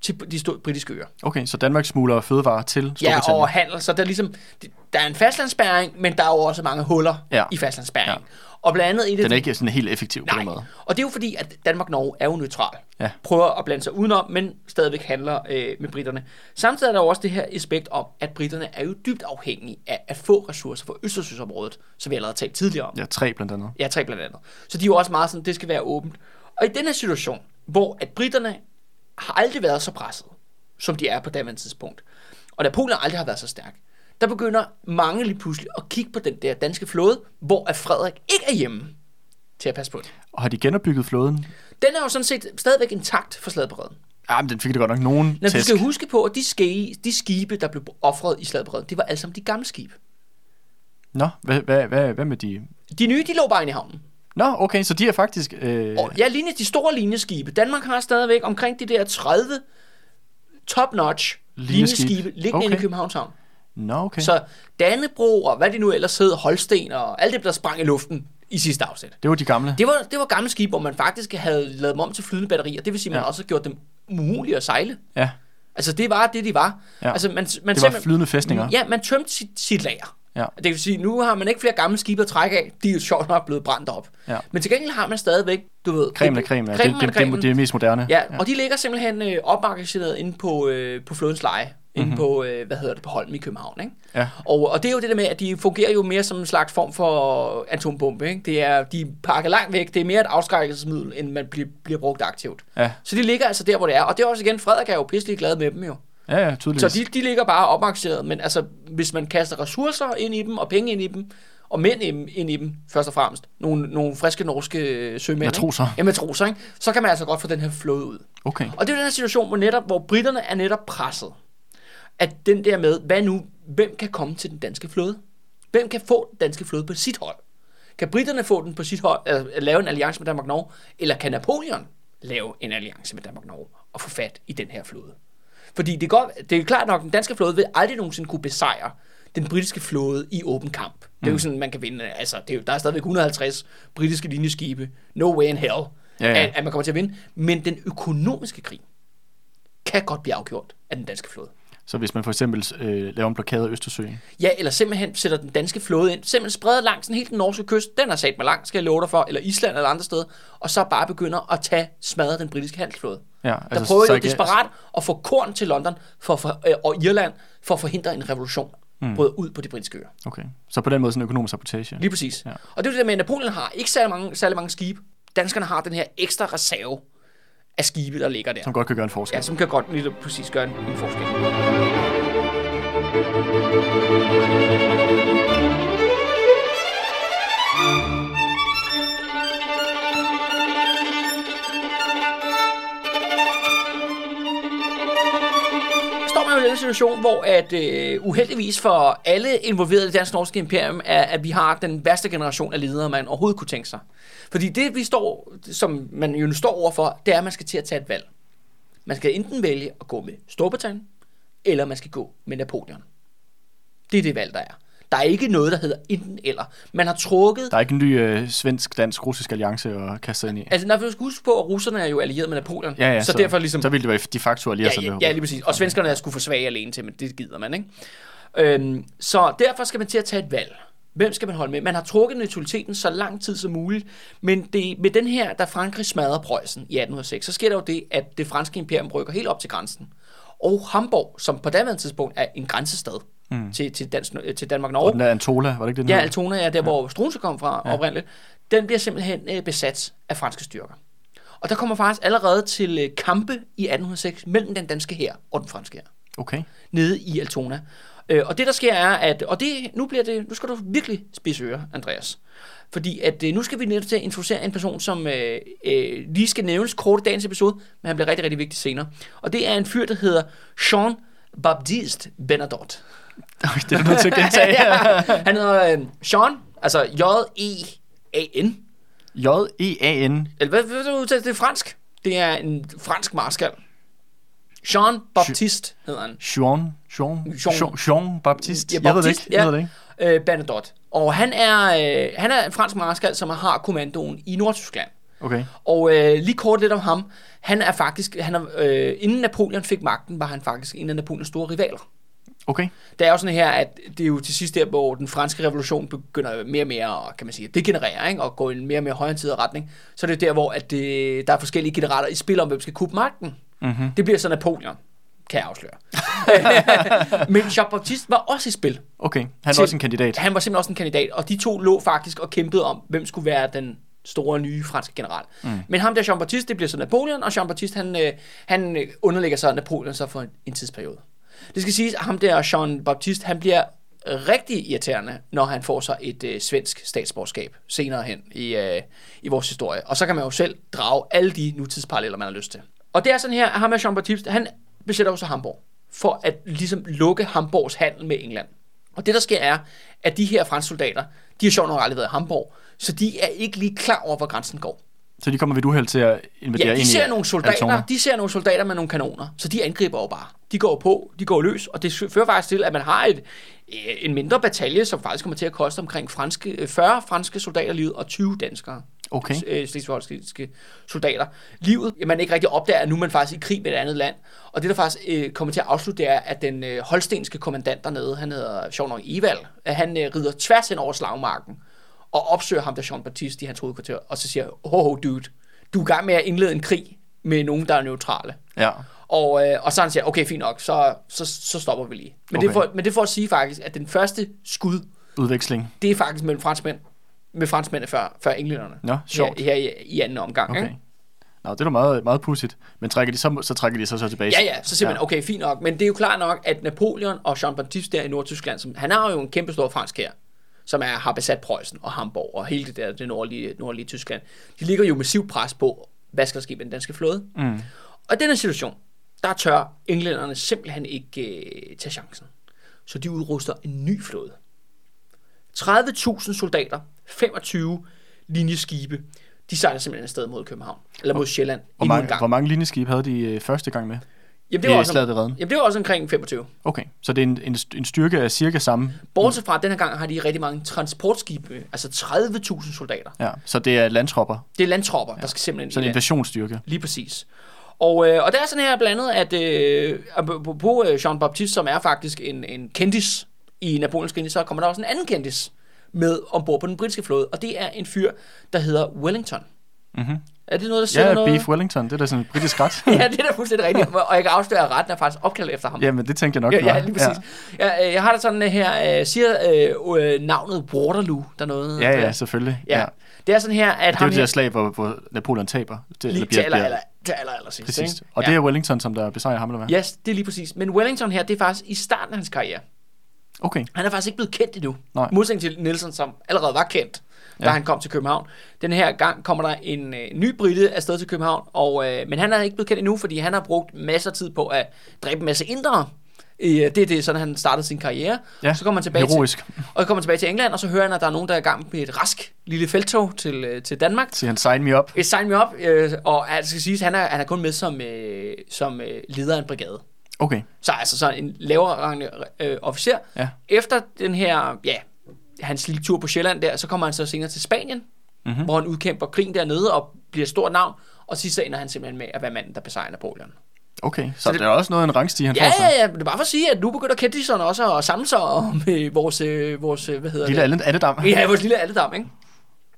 til de store britiske øer. Okay, så Danmark smugler fødevarer til Ja, Storbritannien. og handel, så der er ligesom, der er en fastlandsspærring, men der er jo også mange huller Ja. i fastlandsspærringen. Og blandt andet et af Den de- er ikke sådan helt effektiv på Nej, den måde. og det er jo fordi, at Danmark-Norge er jo neutral. Ja. Prøver at blande sig udenom, men stadigvæk handler øh, med britterne. Samtidig er der jo også det her aspekt om, at britterne er jo dybt afhængige af at få ressourcer fra Østersøsområdet, som vi allerede har talt tidligere om. Ja, tre blandt andet. Ja, tre blandt andet. Så de er jo også meget sådan, det skal være åbent. Og i den her situation, hvor at britterne har aldrig været så presset, som de er på daværende tidspunkt, og Napoleon aldrig har været så stærk, der begynder mange lige pludselig at kigge på den der danske flåde, hvor at Frederik ikke er hjemme til at passe på det. Og har de genopbygget flåden? Den er jo sådan set stadigvæk intakt for slaget på Reden. Ja, men den fik det godt nok nogen Men du skal huske på, at de, ske, de skibe, der blev offret i slaget på Reden, det var alle sammen de gamle skibe. Nå, hvad, hvad, hvad, hvad med de... De nye, de lå bare inde i havnen. Nå, okay, så de er faktisk... Øh, Og ja, linje, de store linjeskibe. Danmark har stadigvæk omkring de der 30 top-notch Linjeskibe. linjeskibe liggende okay. inde i. Københavns Havn. Nå, okay. Så Dannebro og hvad det nu ellers hed, Holsten og alt det, der sprang i luften i sidste afsnit. Det var de gamle. Det var, det var gamle skibe, hvor man faktisk havde lavet dem om til flydende batterier. Det vil sige, at man Ja. også har gjort dem umulige at sejle. Ja, Altså, det var det, de var. Ja. Altså, man, man det var flydende fæstninger. Ja, man tømte sit, sit lager. Ja. Det vil sige, nu har man ikke flere gamle skibe at trække af. De er jo sjovt nok blevet brændt op. Ja. Men til gengæld har man stadigvæk, du ved... Cremen af cremen. Ja. Det, det, det, det, er mest moderne. Ja, og de ligger simpelthen øh, opmagasineret inde på, øh, på flådens leje. Inde Mhm. på, øh, hvad hedder det, på Holm i København, ikke? Ja. Og, og det er jo det der med, at de fungerer jo mere som en slags form for atombombe, ikke? Det er, de pakker langt væk. Det er mere et afskrækkelsesmiddel, end man bliver, bliver brugt aktivt. Ja, Så de ligger altså der, hvor det er. Og det er også igen, Frederik er jo pisselig glad med dem jo. ja, ja Så tydeligvis. de, de ligger bare opmagasineret, men altså, hvis man kaster ressourcer ind i dem, og penge ind i dem, og mænd ind, ind i dem, først og fremmest. Nogle, nogle friske norske øh, sømænd. Matroser. Ikke? Ja, matroser, ikke? Så kan man altså godt få den her flåde ud. Okay. Og det er den her situation, hvor, netop, hvor britterne er netop presset. At den der med, hvad nu, hvem kan komme til den danske flåde? Hvem kan få den danske flåde på sit hold? Kan britterne få den på sit hold, altså, lave en alliance med Danmark-Norge, eller kan Napoleon lave en alliance med Danmark-Norge og få fat i den her flåde? Fordi det er, godt, det er klart nok, at den danske flåde vil aldrig nogensinde kunne besejre den britiske flåde i åben kamp. Det er jo sådan, man kan vinde. Altså, det er jo, der er stadigvæk 150 britiske linjeskibe. No way in hell, Ja, ja. At, at man kommer til at vinde. Men den økonomiske krig kan godt blive afgjort af den danske flåde. Så hvis man for eksempel øh, laver en blokade af Østersøen. Ja, eller simpelthen sætter den danske flåde ind, simpelthen spreder langs den hele den norske kyst, den er sat med langt, skal jeg love dig for, eller Island eller andre steder, og så bare begynder at tage smadre den britiske handelsflåde. Ja, Der altså, prøver jo desperat at få korn til London for, for, øh, og Irland for at forhindre en revolution mm. bryder ud på de britiske øer. Okay. Så på den måde sådan en økonomisk sabotage. Lige præcis. Ja. Og det er det der med, at Napoleon har ikke særlig mange, særlig mange skibe. Danskerne har den her ekstra reserve af skibe, der ligger der. Som godt kan gøre en forskel. Ja, som kan godt lige præcis gøre en, en forskel. Situation, hvor at øh, uheldigvis for alle involverede i det dansk norske imperium, er, at vi har den værste generation af ledere, man overhovedet kunne tænke sig. Fordi det, vi står, som man jo nu står overfor, det er, at man skal til at tage et valg. Man skal enten vælge at gå med Storbritannien, eller man skal gå med Napoleon. Det er det valg, der er. Der er ikke noget, der hedder enten eller. Man har trukket... Der er ikke en ny øh, svensk-dansk-russisk alliance at kaste ind i. Altså, når vi skal huske på, at russerne er jo allieret med Napoleon. Ja, ja, så, derfor ligesom... så ville det være de facto alliere ja, ja, ja, lige præcis. Og svenskerne er skulle for svage alene til, men det gider man, ikke? Øhm, så derfor skal man til at tage et valg. Hvem skal man holde med? Man har trukket neutraliteten så lang tid som muligt, men det, med den her, da Frankrig smadrer Preussen i 1806, så sker der jo det, at det franske imperium rykker helt op til grænsen. Og Hamburg, som på daværende tidspunkt er en grænsestad mm. til, til, Dans, til Danmark-Norge, Og den der Antola, var det ikke den Ja? Altona er der, ja. hvor Struensee kom fra ja. oprindeligt. Den bliver simpelthen øh, besat af franske styrker. Og der kommer faktisk allerede til øh, kampe i 1806 mellem den danske hær og den franske hær Okay. nede i Altona. Øh, og det der sker er, at og det, nu bliver det, nu skal du virkelig spidse ører, Andreas. Fordi at øh, nu skal vi netop til at introducere en person, som øh, øh, lige skal nævnes kort i dagens episode, men han bliver rigtig, rigtig vigtig senere. Og det er en fyr, der hedder Jean Baptiste Bernadotte. Det er du nødt til at gentage. ja, han hedder øh, Jean, altså J-E-A-N. J-E-A-N. Eller hvad, hvad, hvad udtales det? er fransk. Det er en fransk marskal. Jean Baptiste hedder han. Jean, Jean, Jean. Jean, Baptiste. Ja, Jeg ved det Baptiste, ikke. Jeg ved det ikke. Øh, Bernadotte. Og han er, øh, han er en fransk marskal, som har kommandoen i Nordtyskland. Okay. Og øh, lige kort lidt om ham. Han er faktisk, han er, øh, inden Napoleon fik magten, var han faktisk en af Napoleons store rivaler. Okay. Det er jo sådan her, at det er jo til sidst der, hvor den franske revolution begynder mere og mere, kan man sige, at degenerere, ikke? og gå i en mere og mere højreorienteret retning. Så er det der, hvor at det, der er forskellige generaler i spil om, hvem skal kuppe magten. Mm-hmm. Det bliver så Napoleon, kan jeg afsløre. Men Jean-Baptiste var også i spil. Okay. Han Til- er også en kandidat. Han var simpelthen også en kandidat, og de to lå faktisk og kæmpede om, hvem skulle være den store nye franske general. Mm. Men ham der Jean-Baptiste, det bliver så Napoleon, og Jean-Baptiste, han, øh, han underlægger så Napoleon så for en, en tidsperiode. Det skal siges, at ham der Jean-Baptiste, han bliver rigtig irriterende, når han får sig et øh, svensk statsborgerskab senere hen i, øh, i vores historie. Og så kan man jo selv drage alle de nutidsparalleller, man har lyst til. Og det er sådan her, at ham er Jean-Baptiste, han besætter også Hamburg, for at ligesom lukke Hamburgs handel med England. Og det der sker er, at de her franske soldater, de har sjovt nok aldrig været i Hamburg, så de er ikke lige klar over, hvor grænsen går. Så de kommer ved et uheld til at invadere Ja, ind de i ser nogle soldater, Altona. de ser nogle soldater med nogle kanoner, så de angriber jo bare. De går på, de går løs, og det fører faktisk til, at man har et, øh, en mindre batalje, som faktisk kommer til at koste omkring franske, øh, 40 franske soldater livet og 20 danskere. Okay. Øh, slesvigske soldater. Livet, man ikke rigtig opdager, at nu er man faktisk i krig med et andet land. Og det, der faktisk øh, kommer til at afslutte, det er, at den øh, holstenske kommandant dernede, han hedder sjov nok Evald, at han øh, rider tværs hen over slagmarken og opsøger ham der Jean Baptiste i hans hovedkvarter, og så siger, oh dude, du er i gang med at indlede en krig med nogen, der er neutrale. Ja. Og, øh, og så han siger, okay, fint nok, så, så, så stopper vi lige. Men, okay. det for, men det for at sige faktisk, at den første skud, Udveksling. det er faktisk mellem franskmænd, med franskmændene før, før englænderne. Nå, sjovt. Her, her i, i anden omgang. Okay. Ikke? Nå, det er da meget, meget pudsigt. Men trækker de så, så trækker de så, så tilbage. Ja, ja, så siger man, okay, fint nok. Men det er jo klart nok, at Napoleon og Jean-Baptiste der i Nordtyskland, som, han har jo en kæmpe stor fransk her. Som er, har besat Preussen og Hamburg og hele det der det nordlige, nordlige Tyskland, de ligger jo massiv pres på, hvad skal der ske med den danske flåde. Mm. Og i denne situation, der tør englænderne simpelthen ikke øh, tage chancen. Så de udruster en ny flåde. 30.000 soldater, 25 linjeskibe, de sejler simpelthen afsted mod København, eller mod Sjælland Hvor, mange, hvor mange linjeskib havde de øh, første gang med? Jamen, det var, også, slaget jamen, det var også omkring 25. Okay, så det er en, en, en styrke af cirka samme. Bortset fra, at denne gang har de rigtig mange transportskibe, altså 30.000 soldater. Ja, så det er landtropper. Det er landtropper, ja. der skal simpelthen Så i en land. invasionsstyrke. Lige præcis. Og, øh, og det er sådan her blandt andet, at øh, på, øh, Jean Baptiste, som er faktisk en, en kendis i Napoleons krige, så kommer der også en anden kendis med ombord på den britiske flåde, og det er en fyr, der hedder Wellington. Mm-hmm. Er det noget, der siger Ja, noget? Beef Wellington, det er da sådan en britisk ret. ja, det er da fuldstændig rigtigt, og jeg kan afsløre, at retten er faktisk opkaldt efter ham. Jamen, det tænkte jeg nok. Ja, ja, lige præcis. Ja. Jeg, øh, jeg har det sådan her, øh, siger øh, øh, navnet Waterloo, der er noget. Ja, ja, selvfølgelig. ja. Det er sådan her, at Det er jo det her, der slag, hvor, hvor Napoleon taber. Det, lige til aller, aller, til aller, aller sidst. Præcis. ikke? Og det er Wellington, som der besejrer ham, eller hvad? Yes, det er lige præcis. Men Wellington her, det er faktisk i starten af hans karriere. Okay. Han er faktisk ikke blevet kendt endnu. Nej. Modsætning til Nielsen, som allerede var kendt, da Ja. han kom til København. Den her gang kommer der en øh, ny brite afsted til København, og, øh, men han er ikke blevet kendt endnu, fordi han har brugt masser af tid på at dræbe en masse indere. Øh, det er det, sådan han startede sin karriere. Ja, Så kommer han tilbage Heroisk, til, og så kommer han tilbage til England, og så hører han, at der er nogen, der er i gang med et rask lille feltog til, øh, til Danmark. siger han, sign me up. Et sign me up, øh, og altså, skal siges, han er, han er kun med som, øh, som øh, leder af en brigade. Okay, Så altså så en lavere rangende øh, officer. Ja. Efter den her, ja, hans lille tur på Sjælland der, så kommer han så senere til Spanien, Mhm. hvor han udkæmper krigen dernede og bliver et stort navn. Og sidst så ender han simpelthen med at være manden, der besejrer Napoleon. okay. Så, Så det- der er også noget af en rangstige, han Ja, får sig. ja, ja, det er bare for at sige, at nu begynder kendtiserne også at samle sig om øh, vores, øh, vores, øh, hvad hedder Lille det? alle, Alledam. Ja, vores lille alledam, ikke?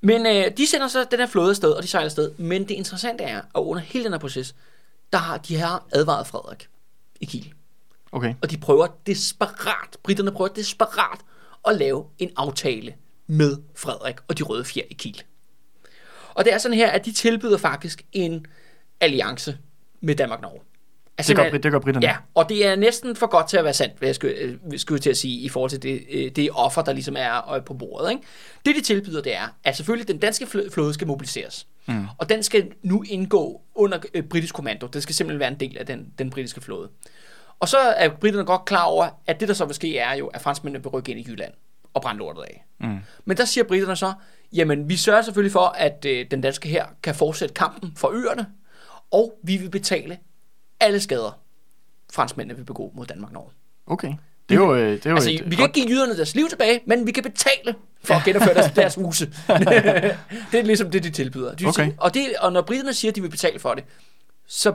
Men øh, de sender så den her flåde afsted, og de sejler afsted. Men det interessante er, at under hele den her proces, der har de her advaret Frederik i Kiel. Okay, Og de prøver desperat, britterne prøver desperat at lave en aftale med Frederik og de røde fjer i Kiel. Og det er sådan her, at de tilbyder faktisk en alliance med Danmark-Norge. Altså, det gør, det gør britterne. Ja, og det er næsten for godt til at være sandt, hvad jeg skulle, øh, skulle til at sige, i forhold til det, øh, det offer, der ligesom er øh, på bordet. Ikke? Det, de tilbyder, det er, at selvfølgelig den danske fl- flåde skal mobiliseres. Mm. Og den skal nu indgå under øh, britisk kommando. Det skal simpelthen være en del af den, den britiske flåde. Og så er britterne godt klar over, at det, der så vil ske, er jo, at franskmændene vil rykke ind i Jylland og brænde lortet af. Mm. Men der siger britterne så, jamen vi sørger selvfølgelig for, at øh, den danske her kan fortsætte kampen for øerne, og vi vil betale alle skader, franskmændene vil begå mod Danmark-Norge. Okay. Det er jo, øh, det er jo Altså, et vi kan ikke give jyderne deres liv tilbage, men vi kan betale for at genopføre deres, deres huse. det er ligesom det, de tilbyder. De Okay. siger, og, det, og når britterne siger, at de vil betale for det, så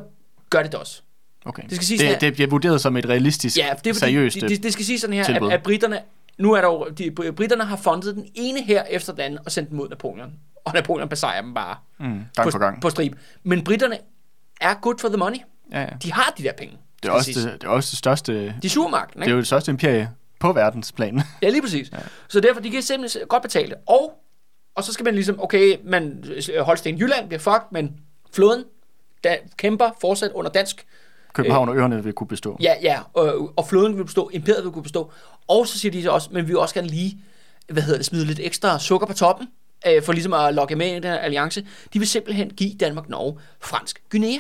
gør det det også. Okay. Det skal siges, det, at- det bliver vurderet som et realistisk, Ja, det er seriøst det, det, det skal sige sådan her, tilbud. at, at britterne, nu er der jo, de, britterne har fundet den ene her efter den anden og sendt dem mod Napoleon. Og Napoleon besejrer dem bare mm, gang på, gang. på strib. Men britterne er good for the money. Ja, ja. De har de der penge. Det er, også det, det er også det største, De er surmagten, det ikke? er jo det største imperie på verdensplan. Ja, lige præcis. Ja. Så derfor, de kan simpelthen godt betale det. Og, og så skal man ligesom, okay, man, Holsten Jylland bliver fucked, men flåden, der kæmper fortsat under dansk. København og øerne vil kunne bestå. Ja, ja, og, og flåden vil bestå, imperiet vil kunne bestå. Og så siger de så også, men vi vil også gerne lige, hvad hedder det, smide lidt ekstra sukker på toppen, øh, for ligesom at lokke med i den her alliance. De vil simpelthen give Danmark, Norge, fransk Guinea.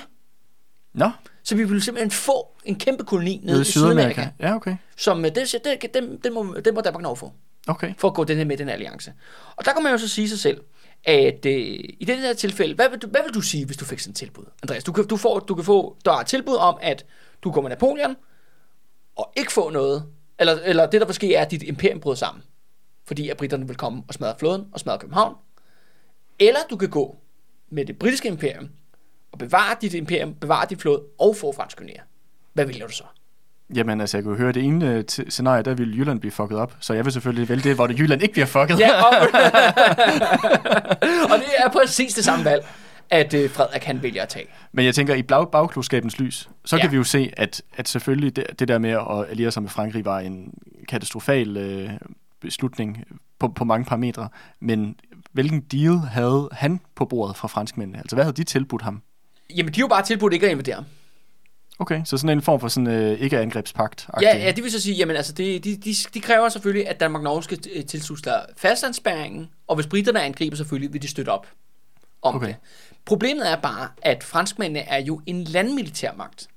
Nå, Så vi vil simpelthen få en kæmpe koloni nede i Sydamerika, Ja, okay. som øh, det, det, den, den, må, den må Danmark Norge få. Okay. for at gå den her med den alliance. Og der kan man jo så sige sig selv, at øh, i det her tilfælde, hvad vil, du, hvad vil du sige, hvis du fik sådan et tilbud? Andreas, du kan, du, får, du kan få, der er et tilbud om, at du går med Napoleon, og ikke få noget, eller, eller det der vil ske er, at dit imperium bryder sammen, fordi at britterne vil komme og smadre flåden og smadre København. Eller du kan gå med det britiske imperium, og bevare dit imperium, bevare dit flåde, og få fransk Guinea. Hvad vælger du så? Jamen, altså, jeg kunne høre, det ene øh, t- scenarie, der ville Jylland blive fucket op. Så jeg vil selvfølgelig vælge det, hvor det Jylland ikke bliver fucket. Ja, og, og det er præcis det samme valg, at øh, Frederik han vælger at tage. Men jeg tænker, i bag- bagklodskabens lys, så Ja. kan vi jo se, at, at selvfølgelig det, det der med at alliere sig med Frankrig var en katastrofal øh, beslutning på, på mange parametre. Men hvilken deal havde han på bordet fra franskmændene? Altså, hvad havde de tilbudt ham? Jamen, de har jo bare tilbudt ikke at invadere. Okay, så sådan en form for sådan øh, ikke-angrebspagt. Ja, ja, det vil så sige, jamen altså, det, de, de, de kræver selvfølgelig, at Danmark-Norge skal øh, tilslutte sig fastlandsspærringen, og hvis britterne angriber selvfølgelig, vil de støtte op om Okay. det. Problemet er bare, at franskmændene er jo en landmilitærmagt.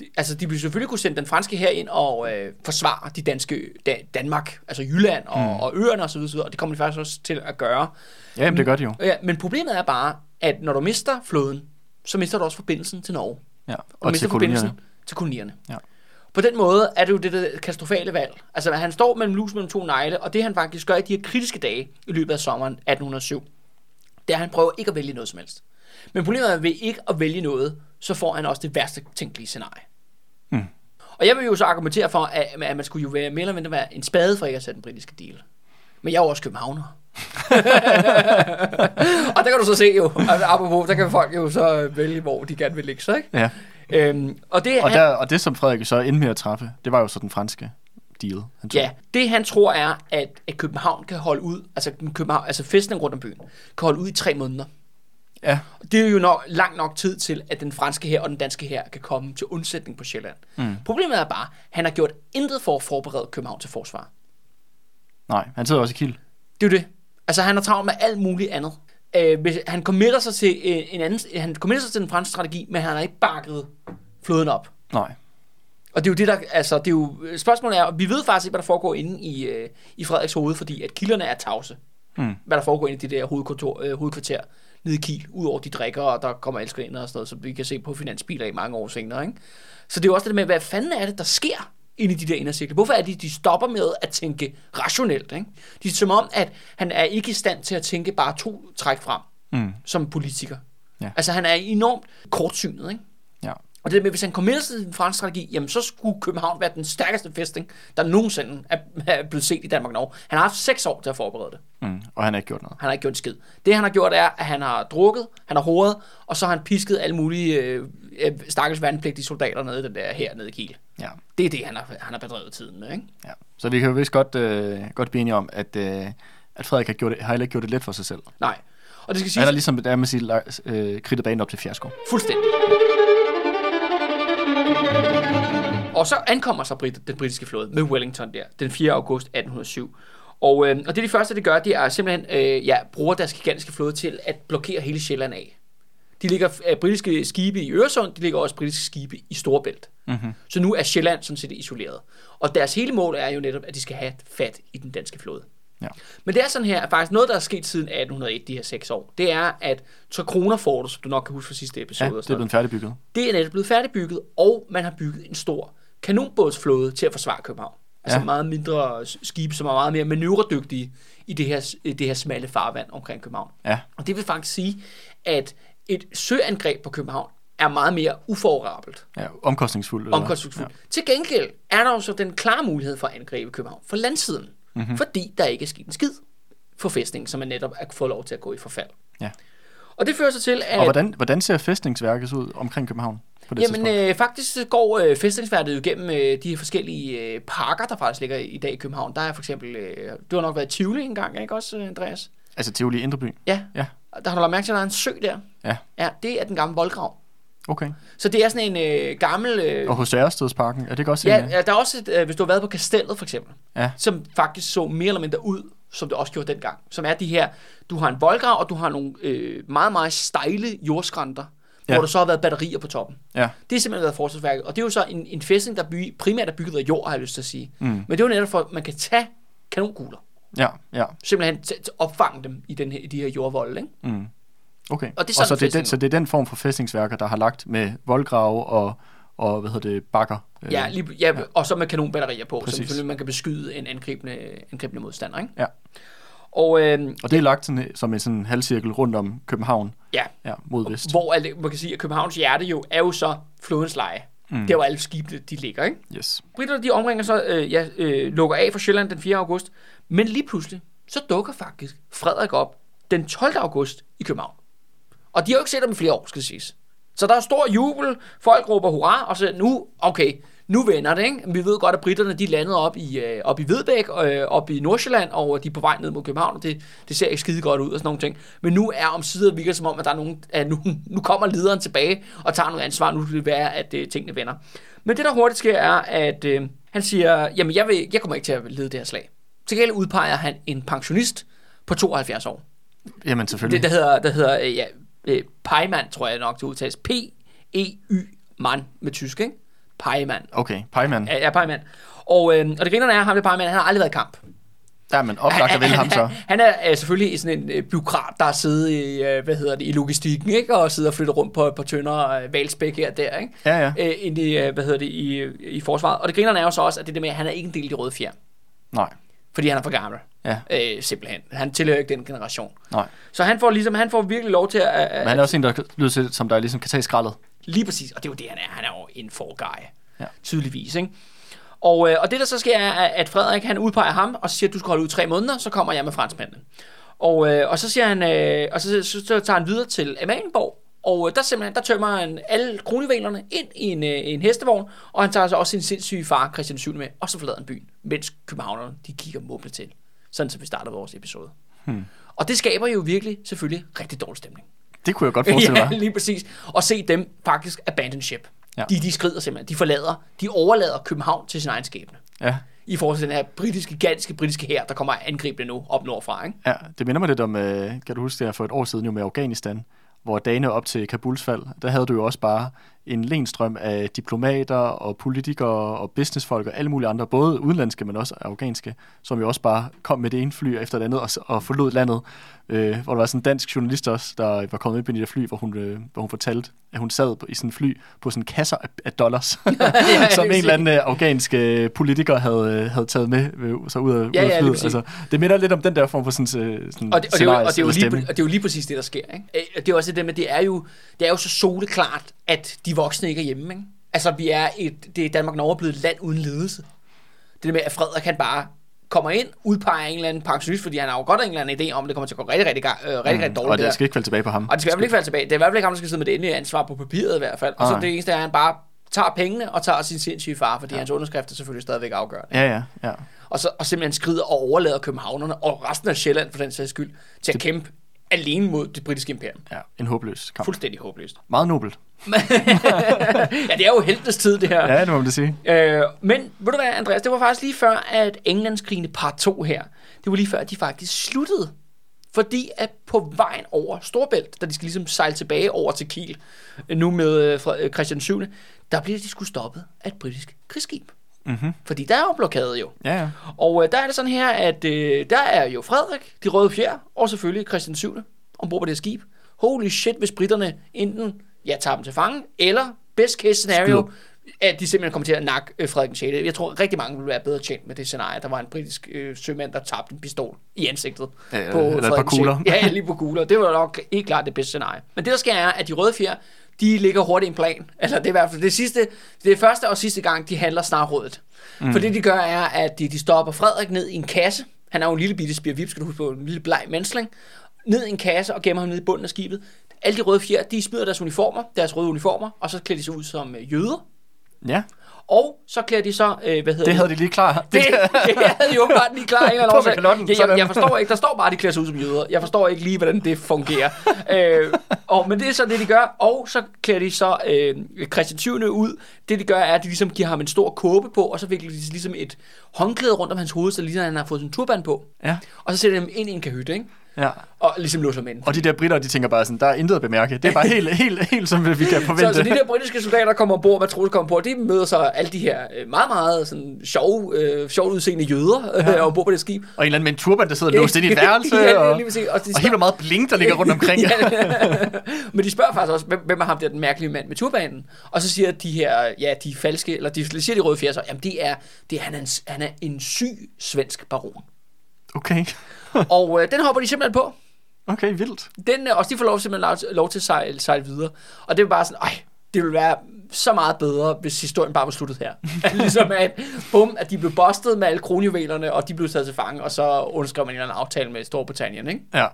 De, altså, de vil selvfølgelig kunne sende den franske her ind og øh, forsvare de danske da, Danmark, altså Jylland og, mm. og øerne osv., og, og det kommer de faktisk også til at gøre. Ja, jamen, det gør de jo. Ja, men problemet er bare, at når du mister floden, så mister du også forbindelsen til Norge. Ja. Og, Og mister til kolonierne. forbindelsen til kolonierne. Ja. På den måde er det jo det der katastrofale valg. Altså, han står mellem lus mellem to negle, og det han faktisk gør i de her kritiske dage i løbet af sommeren 1807, det er, at han prøver ikke at vælge noget som helst. Men problemet er, at ved ikke at vælge noget, så får han også det værste tænkelige scenarie. Mm. Og jeg vil jo så argumentere for, at, at man skulle jo være mere eller mindre være en spade for ikke at sætte den britiske deal. Men jeg er jo også københavner. og der kan du så se jo, altså, apropos, der kan folk jo så vælge, hvor de gerne vil ligge sig, ikke? Ja. Øhm, og det, Og, han, der, og det, som Frederik så endte med at træffe, det var jo så den franske deal. Han tog. ja, det han tror er, at, at København kan holde ud, altså, København, altså fæstningen rundt om byen, kan holde ud i tre måneder. ja. Det er jo nok, lang nok tid til, at den franske her og den danske her kan komme til undsætning på Sjælland. Mm. Problemet er bare, at han har gjort intet for at forberede København til forsvar. Nej, han sidder også i kild. Det er jo det. Altså, han har travlt med alt muligt andet. Øh, hvis, han committer sig til øh, en anden, han committer sig til den franske strategi, men han har ikke bakket floden op. Nej. Og det er jo det, der, altså, det er jo, spørgsmålet er, vi ved faktisk ikke, hvad der foregår inde i, øh, i Frederiks hoved, fordi at kilderne er tavse. Mm. Hvad der foregår inde i det der hovedkontor, øh, hovedkvarter nede i Kiel, udover de drikker, og der kommer elsker ind og sådan noget, som vi kan se på finansbiler i mange år senere. Ikke? Så det er jo også det med, hvad fanden er det, der sker inde i de der indercirkler? Hvorfor er det, de stopper med at tænke rationelt? Ikke? Det er som om, at han er ikke i stand til at tænke bare to træk frem Mm. som politiker. Ja. Altså han er enormt kortsynet, ikke? Ja. Og det der med, hvis han kommer til den franske strategi, jamen så skulle København være den stærkeste fæstning, der nogensinde er, er blevet set i Danmark Norge. Han har haft seks år til at forberede det. Mm. Og han har ikke gjort noget. Han har ikke gjort en skid. Det han har gjort er, at han har drukket, han har hovedet, og så har han pisket alle mulige øh, øh, stakkels værnepligtige soldater nede i den der her nede i Kiel. Ja. Det er det, han har, han har bedrevet tiden med, ikke? ja. Så vi kan jo vist godt, øh, godt blive enige om, at, øh, at Frederik har, gjort det, har heller ikke gjort det let for sig selv. Nej. Og det skal Han siges har ligesom, der man sige, la- øh, kridtet banen op til fiasko. fuldstændig. Og så ankommer så Brit- den britiske flåde med Wellington der, den 4. august 1807. Og, øh, og det er de første, de gør, det er simpelthen, øh, ja, bruger deres gigantiske flåde til at blokere hele Sjælland af. De ligger øh, britiske skibe i Øresund, de ligger også britiske skibe i Storebælt. Mm-hmm. Så nu er Sjælland sådan set isoleret. Og deres hele mål er jo netop, at de skal have fat i den danske flåde. Ja. Men det er sådan her, at faktisk noget, der er sket siden 1801, de her seks år, det er, at Trekroner Fortet, som du nok kan huske fra sidste episode, Ja, det er blevet færdigbygget. det er netop blevet færdigbygget, og man har bygget en stor kanonbådsflåde til at forsvare København. Altså Ja. meget mindre skibe, som er meget mere manøvredygtige i det her, det her smalle farvand omkring København. Ja. Og det vil faktisk sige, at et søangreb på København er meget mere ufavorabelt, Ja, omkostningsfuldt. eller omkostningsfuldt. Ja. Til gengæld er der jo så den klare mulighed for at angribe København fra landsiden, Mhm. mm-hmm. fordi der ikke er sket en skid for fæstningen, som man netop er fået lov til at gå i forfald. Ja. Og det fører så til, at... Og hvordan, hvordan ser fæstningsværket ud omkring København på det Jamen, tidspunkt? øh, faktisk går øh, fæstningsværket jo gennem øh, de forskellige øh, parker, der faktisk ligger i dag i København. Der er for eksempel, øh, du har nok været i Tivoli engang, ikke også, øh, Andreas? Altså Tivoli Indreby? Ja. Ja. Der har du lagt mærke til, at der er en sø der. Ja. Ja, det er den gamle voldgrav. Okay. Så det er sådan en øh, gammel... Øh, Og hos Ærestedsparken, er det ikke også ja, en, ja, der er også et, øh, hvis du har været på kastellet for eksempel, Ja. som faktisk så mere eller mindre ud, som det også gjorde dengang. Som er de her, du har en voldgrav, og du har nogle øh, meget, meget stejle jordskrænter. Ja. hvor der så har været batterier på toppen. Ja. Det er simpelthen været forsvarsværket. Og det er jo så en, en fæstning, der by, primært er bygget af jord, har jeg lyst til at sige. Mm. Men det er jo netop for, at man kan tage kanonkugler. Ja, ja. Simpelthen t- t- opfange dem i, den her, i de her jordvolde. Ikke? Mm. Okay. Og det er og sådan, så det, er den, så det er den form for fæstningsværker, der har lagt med voldgrave og, og hvad hedder det, bakker. øh, Ja, lige, ja, ja, og så med kanonbatterier på, Præcis. så selvfølgelig man kan beskyde en angribende, angribende modstander. Ikke? Ja. Og øh, Og det er lagt sådan, som en sådan halvcirkel rundt om København. ja, Ja, mod vest. hvor man kan sige, at Københavns hjerte jo er jo så flodens leje. Mm. Det er jo alle skibene, de ligger. Ikke? Yes. Britterne de omringer så, øh, ja, øh, lukker af for Sjælland den 4. august, men lige pludselig, så dukker faktisk Frederik op den 12. august i København. Og de har jo ikke set ham i flere år, skal det siges. Så der er stor jubel, folk råber hurra, og så nu, okay, nu vender det, ikke? Vi ved godt, at britterne de landede op i, øh, op i Vedbæk, øh, op i Nordsjælland, og de er på vej ned mod København, og det, det ser ikke skide godt ud og sådan nogle ting. Men nu er om sider virker som om, at der er nogen, at nu, nu kommer lederen tilbage og tager noget ansvar. Nu vil det være, at øh, tingene vender. Men det, der hurtigt sker, er, at øh, han siger, jamen jeg, vil, jeg kommer ikke til at lede det her slag. Til gengæld udpeger han en pensionist på 72 år. Jamen selvfølgelig. Det, der hedder, der hedder øh, ja, øh, Pejman, tror jeg nok, det udtales. P-E-Y-man med tysk, ikke? Pejman. Okay, Pejman. Ja, ja Pejman. Og, øh, og det grinerne er, ham det Pejman, han har aldrig været i kamp. Ja, men oplagt at vælge ham så. Han er øh, selvfølgelig sådan en øh, byråkrat, der har siddet i, øh, hvad hedder det, i logistikken, ikke? Og sidder og flytter rundt på, på tønder øh, valspæk her og der, ikke? Ja, ja. Øh, ind i, øh, hvad hedder det, i, i forsvaret. Og det grinerne er jo så også, at det der med, at han er ikke en del af de røde fjer. Nej. Fordi han er for gammel. Ja. Øh, simpelthen. Han tilhører ikke den generation. Nej. Så han får ligesom, han får virkelig lov til at... at Men han er også en, der lyder til, som der ligesom kan tage skraldet. Lige præcis, og det er jo det, han er. Han er jo en for guy. Ja. Tydeligvis, ikke? Og, øh, og det, der så sker, er, at Frederik, han udpeger ham, og så siger, at du skal holde ud tre måneder, så kommer jeg med franskmændene. Og, øh, og så siger han, øh, og så, så, så tager han videre til Amalienborg, og øh, der simpelthen, der tømmer han alle kronjuvelerne ind i en, øh, en hestevogn, og han tager altså også sin sindssyge far, Christian 7. med, og så forlader han byen, mens københavnerne, de kigger måbne til. Sådan, så vi starter vores episode. Hmm. Og det skaber jo virkelig, selvfølgelig, rigtig dårlig stemning. Det kunne jeg godt forestille ja, mig. lige præcis. Og se dem faktisk abandon ship. Ja. Ja. De, de skrider simpelthen. De forlader, de overlader København til sin egen skæbne. Ja. I forhold til den her britiske, gigantiske britiske her, der kommer angribende nu op nordfra. Ikke? ja, det minder mig lidt om, øh, kan du huske det her for et år siden jo med Afghanistan, hvor dagene op til Kabuls fald, der havde du jo også bare en lenstrøm af diplomater og politikere og businessfolk og alle mulige andre, både udenlandske, men også afghanske, som jo også bare kom med det ene fly efter det andet og, og forlod landet. Øh, hvor der var sådan en dansk journalist også, der var kommet ind på det der fly, hvor hun, øh, hvor hun fortalte, at hun sad på, i sådan en fly på sådan kasser af, af dollars, som en eller anden øh, afghansk øh, politiker havde, øh, havde taget med øh, så ud af, Ja, ud ja, af lige flyet. Altså, det minder lidt om den der form for sådan, sådan Og, det, og, det er jo, og, det er jo lige, og det er jo lige præcis det, der sker. Ikke? Øh, Det er også det med, det er jo, det er jo så soleklart, at de voksne ikke er hjemme. Ikke? Altså, vi er et, det er Danmark Norge blevet et land uden ledelse. Det der med, at Frederik kan bare kommer ind, udpeger en eller anden pensionist, fordi han har jo godt en eller anden idé om, at det kommer til at gå rigtig, rigtig, rigtig, øh, rigtig, rigtig dårligt. Mm. Og det der. skal ikke falde tilbage på ham. Og det skal i hvert fald ikke falde tilbage. Det er i hvert fald ikke ham, der skal sidde med det endelige ansvar på papiret i hvert fald. Og så det eneste er, at han bare tager pengene og tager sin sindssyge far, fordi ja. hans underskrift er selvfølgelig stadigvæk afgørende. Ja, ja, ja. Og så og simpelthen skrider og overlader københavnerne og resten af Sjælland for den sags skyld til at kæmpe alene mod det britiske imperium. ja. En håbløs kamp. Fuldstændig håbløst. Meget nobelt. ja, det er jo heltenes tid, det her. Ja, det må man sige. Øh, men, ved du hvad, Andreas, det var faktisk lige før, at Englandskrigene part 2 her, det var lige før, at de faktisk sluttede. Fordi at på vejen over Storbælt, da de skal ligesom sejle tilbage over til Kiel, øh, nu med øh, øh, Christian 7., der bliver de skulle stoppet af et britisk krigsskib. Mm-hmm. Fordi der er jo blokade jo. Ja, ja. Og øh, der er det sådan her, at øh, der er jo Frederik, de røde fjer, og selvfølgelig Christian 7. ombord på det skib. Holy shit, hvis britterne enten ja, tager dem til fange, eller best case scenario, Skyder. at de simpelthen kommer til at nakke øh, Frederik 6. Jeg tror rigtig mange ville være bedre tjent med det scenarie. Der var en britisk øh, sømand, der tabte en pistol i ansigtet. Ja, eller et par Frederik kugler. Ja, lige på kugler. Det var nok helt klart det bedste scenarie. Men det der sker er, at de røde fjer, de ligger hurtigt i en plan. Eller det er i hvert fald det sidste, det er første og sidste gang, de handler snarrådet. Mm. For det de gør er, at de, de stopper Frederik ned i en kasse. Han er jo en lille bitte spirvip, skal du huske på, en lille bleg mensling. Ned i en kasse og gemmer ham ned i bunden af skibet. Alle de røde fjer, de smider deres uniformer, deres røde uniformer, og så klæder de sig ud som øh, jøder. Ja, Og så klæder de så, øh, hvad hedder det havde de lige klar. det, det havde de åbenbart lige klar. En eller anden kalotten, jeg, jeg, forstår ikke, der står bare, at de klæder sig ud som jøder. Jeg forstår ikke lige, hvordan det fungerer. øh, og, men det er så det, de gør. Og så klæder de så øh, Christian 7. ud. Det, de gør, er, at de ligesom giver ham en stor kåbe på, og så vikler de ligesom et håndklæde rundt om hans hoved, så lige han har fået sin turban på. Ja, Og så sætter de dem ind i en kahytte, ikke? Ja. Og ligesom låser dem ind. Og de der britter, de tænker bare sådan, der er intet at bemærke. Det er bare helt, helt, helt som vi kan forvente. så de der britiske soldater kommer ombord, matroser kommer ombord, de møder så alle de her øh, meget, meget sådan, sjove, øh, sjovt udseende jøder øh, Ja. ombord på det skib. Og en eller anden med en turban, der sidder låst ind i et værelse. ja, og, lige præcis. Og, de og helt meget blink, der ligger rundt omkring. ja. Men de spørger faktisk også, hvem, hvem er ham der, den mærkelige mand med turbanen? Og så siger de her, ja, de falske, eller de siger de røde fjerser, jamen det er, det er han, er en, han er en syg svensk baron. Okay. og øh, den hopper de simpelthen på. Okay, vildt. Den, øh, og de får lov, simpelthen lov, lov til at sejle, sejle videre. Og det er bare sådan, ej, det ville være så meget bedre, hvis historien bare var sluttet her. Ligesom at, bum, at de blev bustet med alle kronjuvelerne, og de blev taget til fange, og så underskrev man en eller anden aftale med Storbritannien, ikke? Ja.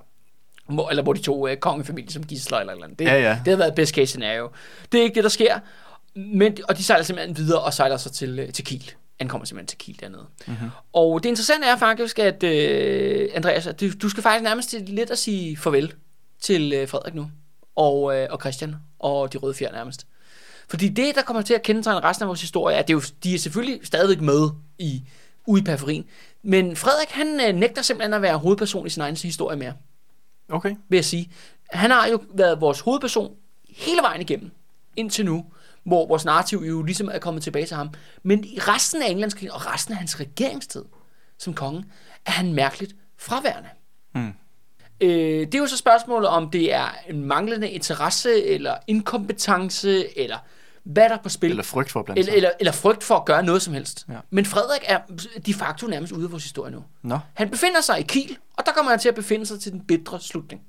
Hvor, eller hvor de to øh, kongefamilie som gidsler eller eller andet. Det, Ja, ja. det har været best case scenario. Det er ikke det, der sker. Men, og de sejler simpelthen videre og sejler så til, øh, til Kiel. Ankommer simpelthen til Kiel dernede. Mm-hmm. Og det interessante er faktisk, at øh, Andreas, at du, du skal faktisk nærmest til lidt at sige farvel til øh, Frederik nu. Og, øh, og Christian og de røde fjer nærmest. Fordi det, der kommer til at kendetegne resten af vores historie, er, at det er jo, de er selvfølgelig stadigvæk med i, ude i periferien. Men Frederik, han øh, nægter simpelthen at være hovedperson i sin egen historie mere, Okay. vil jeg sige. Han har jo været vores hovedperson hele vejen igennem, indtil nu, hvor vores narrativ jo ligesom er kommet tilbage til ham. Men i resten af Englands og resten af hans regeringstid som konge, er han mærkeligt fraværende. Mm. Øh, det er jo så spørgsmålet, om det er en manglende interesse, eller inkompetence, eller hvad der er på spil. Eller frygt for at blande eller, eller, eller frygt for at gøre noget som helst. Ja. Men Frederik er de facto nærmest ude af vores historie nu. Nå, Han befinder sig i Kiel, og der kommer han til at befinde sig til den bedre slutning.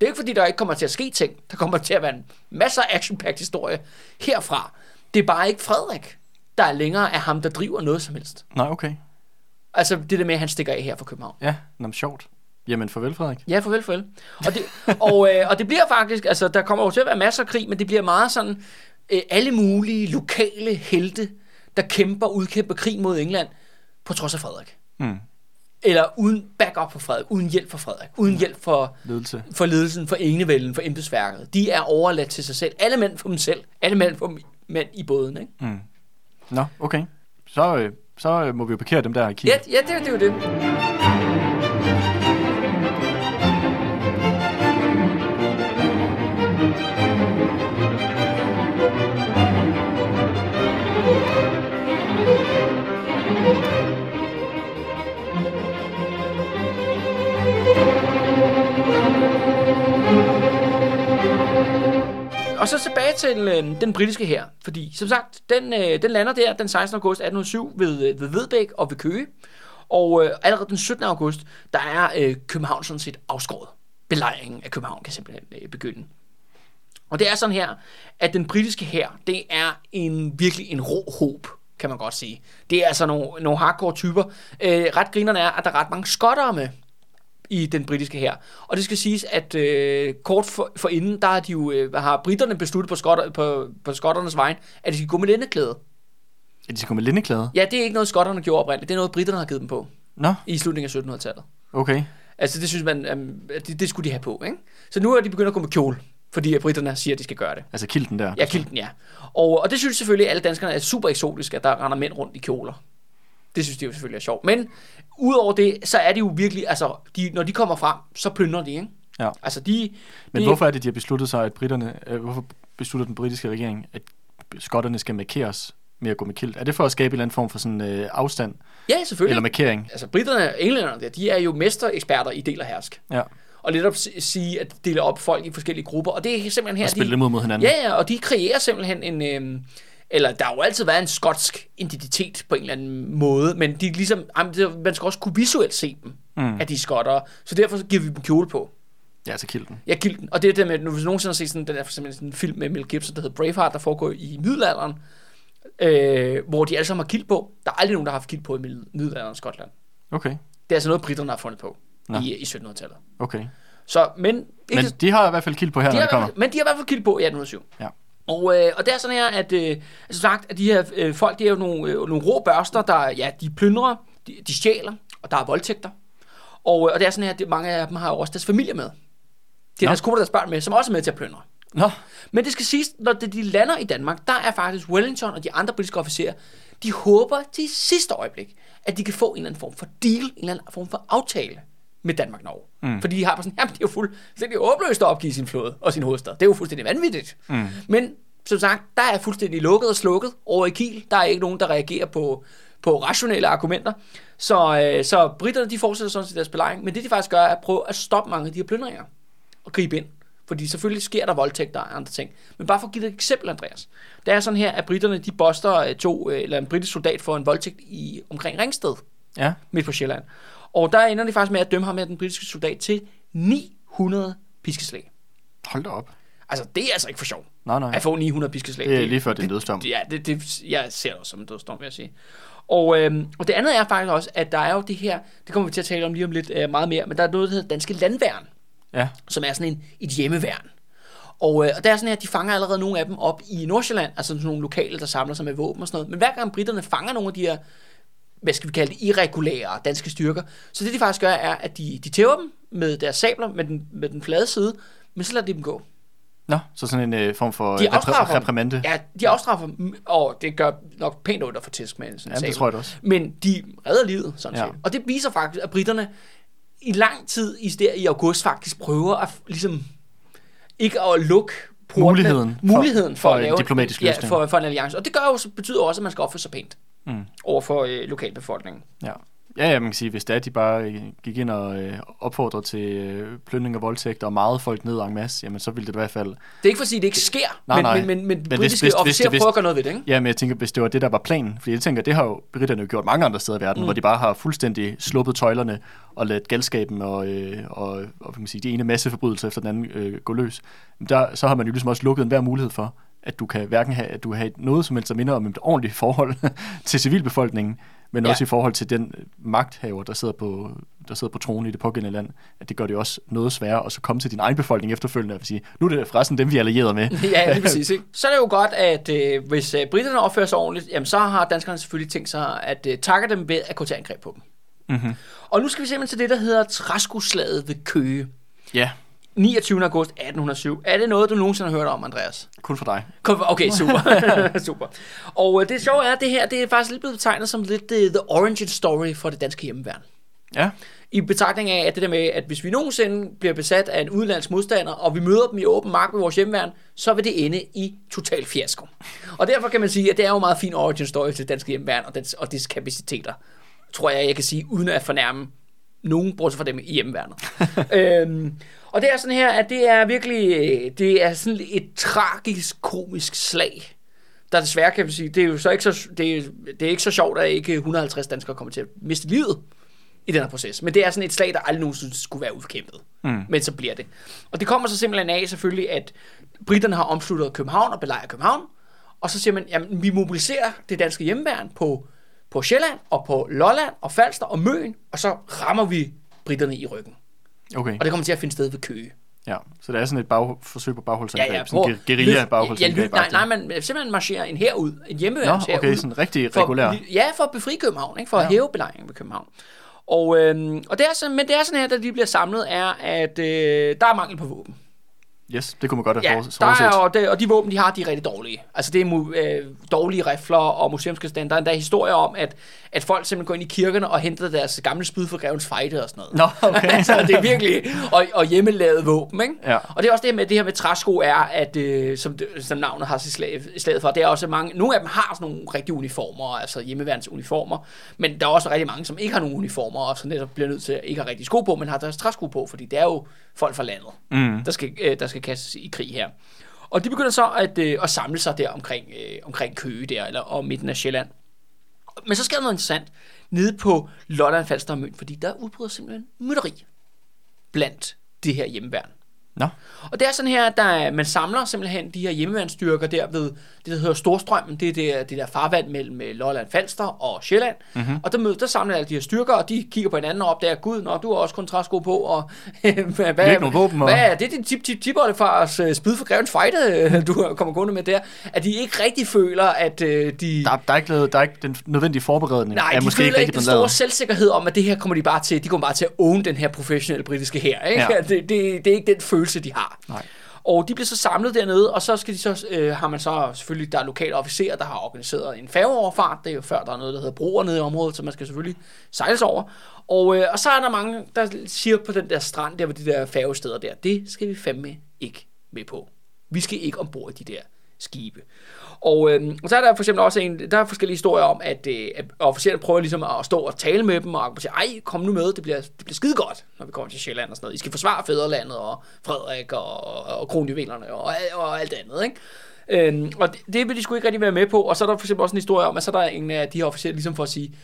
Det er ikke fordi, der ikke kommer til at ske ting. Der kommer til at være en masse af action historie herfra. Det er bare ikke Frederik, der længere er ham, der driver noget som helst. nej, okay. Altså det der med, at han stikker af her fra København. Ja, nå, sjovt. Jamen, farvel, Frederik. Ja, farvel, farvel. Og det, og, øh, og det bliver faktisk, altså der kommer jo til at være masser af krig, men det bliver meget sådan, øh, alle mulige lokale helte, der kæmper, udkæmper krig mod England, på trods af Frederik. Mm. Eller uden backup for Frederik, uden hjælp for Frederik, uden hjælp for, Ledelse. for ledelsen, for enevælden, for embedsværket. De er overladt til sig selv. Alle mænd for dem selv. Alle mænd for mænd i båden, ikke? Mm. Nå, okay. Så, øh, så øh, må vi jo parkere dem der i Kiel. Ja, ja det, det er jo det. Øh, og så tilbage til øh, den britiske her, fordi som sagt, den, øh, den lander der den 16. august 1807 ved, øh, ved Vedbæk og ved Køge. Og øh, allerede den 17. august, der er øh, København sådan set afskåret. Belejringen af København kan simpelthen øh, begynde. Og det er sådan her, at den britiske her, det er en virkelig en rå håb, kan man godt sige. Det er altså nogle, nogle hardcore typer. Øh, ret grinerne er, at der er ret mange skottere med i den britiske her. Og det skal siges, at øh, kort for, for inden, der har, de jo, øh, har britterne besluttet på, skotter, på, på skotternes vej, at de skal gå med lindeklæde. Ja, de skal gå med lindeklæde. Ja, det er ikke noget, skotterne gjorde oprindeligt. Det er noget, britterne har givet dem på Nå, i slutningen af 1700-tallet. okay. Altså, det synes man, at det, det skulle de have på, ikke? Så nu er de begyndt at gå med kjole, fordi at britterne siger, at de skal gøre det. Altså kilden der. Ja, kilden, ja. Og, og det synes selvfølgelig alle danskerne er super eksotisk, at der render mænd rundt i kjoler. Det synes de jo selvfølgelig er sjovt. Men udover det, så er det jo virkelig, altså, de, når de kommer frem, så plyndrer de, ikke? Ja. Altså, de... Men de, hvorfor er det, de har besluttet sig, at britterne, øh, hvorfor beslutter den britiske regering, at skotterne skal markeres med at gå med kilt? Er det for at skabe en eller anden form for sådan øh, afstand Ja, selvfølgelig. eller markering? Altså, britterne og englænderne, der, de er jo mestereksperter i del og hersk. Ja, Og netop si- sige, at dele op folk i forskellige grupper. Og det er simpelthen her, og spille dem ud mod hinanden. Ja, ja, og de kreerer simpelthen en... Øhm, eller der har jo altid været en skotsk identitet på en eller anden måde, men de er ligesom, man skal også kunne visuelt se dem, Mm. at de er skottere. Så derfor giver vi dem kjole på. Ja, altså kilden. Ja, gilden. Og det er det med, hvis du nogensinde har set sådan, den der for eksempel sådan en film med Mel Gibson, der hedder Braveheart, der foregår i middelalderen, øh, hvor de alle sammen har kild på. Der er aldrig nogen, der har haft kild på i middel- middelalderen i Skotland. Okay, Det er altså noget, britterne har fundet på Nå. i, i 1700-tallet. okay. Så, men, ikke, Men de har i hvert fald kild på her, de når det kommer. men de har i hvert fald kild på i 1807. Ja. Og, øh, og det er sådan her, at øh, altså sagt, at de her øh, folk, det er jo nogle, øh, nogle rå børster, der, ja, de plyndrer, de, de stjæler, og der er voldtægter. Og, øh, og det er sådan her, at det, mange af dem har jo også deres familie med. De har Nå. deres kone deres børn med, som også er med til at plyndre. Nå, Men det skal siges, når de, de lander i Danmark, der er faktisk Wellington og de andre britiske officerer, de håber til sidste øjeblik, at de kan få en eller anden form for deal, en eller anden form for aftale med Danmark-Norge. Mm. Fordi de har bare sådan, jamen det er jo fuldstændig håbløst at opgive sin flåde og sin hovedstad. Det er jo fuldstændig vanvittigt. Mm. Men som sagt, der er fuldstændig lukket og slukket over i Kiel. Der er ikke nogen, der reagerer på, på rationelle argumenter. Så, øh, så britterne, de fortsætter sådan set deres belejring. Men det de faktisk gør, er at prøve at stoppe mange af de her plyndringer og gribe ind. Fordi selvfølgelig sker der voldtægter og andre ting. Men bare for at give dig et eksempel, Andreas. Det er sådan her, at britterne de boster øh, to, øh, eller en britisk soldat for en voldtægt i, omkring Ringsted, ja. midt på Sjælland. Og der ender de faktisk med at dømme ham med den britiske soldat til 900 piskeslag. Hold da op. Altså, det er altså ikke for sjov. Nej, nej. At få 900 piskeslag. Det er lige før det er en dødsdom. Ja, det, det, jeg ser det også som en dødsdom, vil jeg sige. Og, øhm, og det andet er faktisk også, at der er jo det her, det kommer vi til at tale om lige om lidt øh, meget mere, men der er noget, der hedder Danske Landværn, Ja, som er sådan en, et hjemmeværn. Og, øh, og det er sådan her, at de fanger allerede nogle af dem op i Nordsjælland, altså sådan nogle lokale, der samler sig med våben og sådan noget. Men hver gang britterne fanger nogle af de her, hvad skal vi kalde det, irregulære danske styrker, så det de faktisk gør, er, at de, de tæver dem med deres sabler, med den, med den flade side, men så lader de dem gå. Nå, så sådan en øh, form for De repr- afstraffer dem. reprimande. Ja, de afstraffer dem, og det gør nok pænt ondt at få tæsk med en sådan Ja, det tror jeg også. Men de redder livet, sådan Ja. set. Og det viser faktisk, at britterne i lang tid i, der, i august faktisk prøver at ligesom ikke at lukke portene, Muligheden for- muligheden for, for at en lave diplomatisk ja, løsning. for, for en alliance. Og det gør jo, betyder også, at man skal opføre sig pænt Mm. over for øh, lokalbefolkningen. Ja. Ja, ja, man kan sige, hvis det er, de bare øh, gik ind og øh, opfordrede til øh, plyndring og voldtægt og meget folk ned en masse, jamen så ville det i hvert fald... Det er ikke for at sige, at det ikke sker, Nej, men, nej. men, men, men, hvis- britiske hvis- officerer prøver at gøre noget ved det, ikke? Ja, men jeg tænker, hvis det var det, der var planen, fordi jeg tænker, det har jo britterne jo gjort mange andre steder i verden, mm. hvor de bare har fuldstændig sluppet tøjlerne og ladet galskaben og, øh, og, og kan man sige, de ene masseforbrydelser efter den anden øh, gå løs. Men Der, så har man jo ligesom også lukket enhver mulighed for, at du kan hverken have, at du har noget som helst, der minder om et ordentligt forhold til civilbefolkningen, men Ja. også i forhold til den magthaver, der sidder på der sidder på tronen i det pågældende land, at det gør det også noget sværere at så komme til din egen befolkning efterfølgende og sige, nu er det forresten dem, vi er allieret med. ja, lige præcis. Ikke? Så er det jo godt, at øh, hvis øh, britterne opfører sig ordentligt, jamen, så har danskerne selvfølgelig tænkt sig at øh, takke dem ved at gå til angreb på dem. Mm-hmm. Og nu skal vi simpelthen til det, der hedder Træskoslaget ved Køge. Ja, 29. august 1807. Er det noget, du nogensinde har hørt om, Andreas? kun for dig. Okay, super. super. Og øh, det sjove er, at det her det er faktisk lidt blevet betegnet som lidt uh, the origin story for det danske hjemmeværn. Ja, I betragtning af, at det der med, at hvis vi nogensinde bliver besat af en udenlandsk modstander, og vi møder dem i åben mark med vores hjemmeværn, så vil det ende i total fiasko. Og derfor kan man sige, at det er jo en meget fin origin story til det danske hjemmeværn og, dets, og dets kapaciteter. Tror jeg, jeg kan sige, uden at fornærme nogen, bortset fra dem i hjemmeværnet. øhm, og det er sådan her, at det er virkelig, øh, det er sådan et tragisk, komisk slag, der desværre kan man sige, det er jo så ikke så, det er, det er ikke så sjovt, at ikke 150 danskere kommer til at miste livet i den her proces. Men det er sådan et slag, der aldrig nogensinde skulle være udkæmpet. Mm. Men så bliver det. Og det kommer så simpelthen af selvfølgelig, at britterne har omsluttet København og belejret København. Og så siger man, jamen vi mobiliserer det danske hjemmeværn på, på Sjælland og på Lolland og Falster og Møn, og så rammer vi britterne i ryggen. Okay. Og det kommer til at finde sted ved Køge. Ja, så det er sådan et bag, forsøg på bagholdsangreb, Ja, ja, sådan en guerilla Ja, bagholdsangreb. løb, nej, nej, man simpelthen marcherer en her ud, en hjemmeværns Nå, okay, herud. sådan rigtig for, regulær. Ja, for at befri København, ikke? for ja. at Ja. hæve belejringen ved København. Og, øhm, og det er sådan, men det er sådan her, da de bliver samlet, er, at øh, der er mangel på våben. Yes, det kunne man godt have Ja, ja, der er, forudset. og, det, og de våben, de har, de er rigtig dårlige. Altså, det er øh, dårlige rifler og museumsgenstande. Der er endda historier om, at, at folk simpelthen går ind i kirkerne og henter deres gamle spyd fra grevens fejde og sådan noget. Nå, okay. altså, det er virkelig, og, og hjemmelavet våben, ikke? Ja. Og det er også det med det her med træsko er, at, øh, som, som navnet har sit slag, slaget for, det er også mange, nogle af dem har sådan nogle rigtige uniformer, altså hjemmeværens uniformer, men der er også rigtig mange, som ikke har nogen uniformer, og så netop bliver nødt til at ikke have rigtig sko på, men har deres træsko på, fordi det er jo folk fra landet, Mm. der, skal, øh, der skal kastes i krig her. Og de begynder så at, øh, at samle sig der omkring, øh, omkring Køge der, eller og midten af Sjælland. Men så sker der noget interessant nede på Lolland, Falster og Møn, fordi der udbryder simpelthen mytteri blandt det her hjemmeværn. Nå, Og det er sådan her, at der, man samler simpelthen de her hjemmeværnsstyrker der ved det, der hedder Storstrømmen. Det er det, det der farvand mellem øh, Lolland, Falster og Sjælland. Mm-hmm. Og der, møder, der samler alle de her styrker, og de kigger på hinanden og opdager, gud, nå, du har også kun træsko på, og hvad, hvad, våben, hvad er det, din tip tip tip fars uh, spyd for grevens fejde, øh, du kommer gående med der? At de ikke rigtig føler, at øh, de... der, der, er ikke der er ikke den nødvendige forberedning. Nej, er de måske føler ikke ikke den store lavet. selvsikkerhed om, at det her kommer de bare til, de kommer bare til at own den her professionelle britiske her. Ikke? Ja. Det, det, det, er ikke den følelse, de har. Nej. Og de bliver så samlet dernede, og så skal de så, øh, har man så selvfølgelig, der er lokale officerer, der har organiseret en færgeoverfart. Det er jo før, der er noget, der hedder broer nede i området, så man skal selvfølgelig sejles over. Og, øh, og så er der mange, der siger på den der strand, der ved de der færgesteder der, det skal vi fandme ikke med på. Vi skal ikke ombord i de der skibe. Og, øh, og så er der for eksempel også en, der er forskellige historier om, at, øh, at officererne prøver ligesom at stå og tale med dem, og sige, ej, kom nu med, det bliver, det bliver skide godt, når vi kommer til Sjælland og sådan noget. I skal forsvare fædrelandet og Frederik og, og kronjuvelerne og, og alt andet, ikke? Øhm, og det, det vil de sgu ikke rigtig være med på. Og så er der for eksempel også en historie om, at så er der en af de her officerer ligesom for at sige,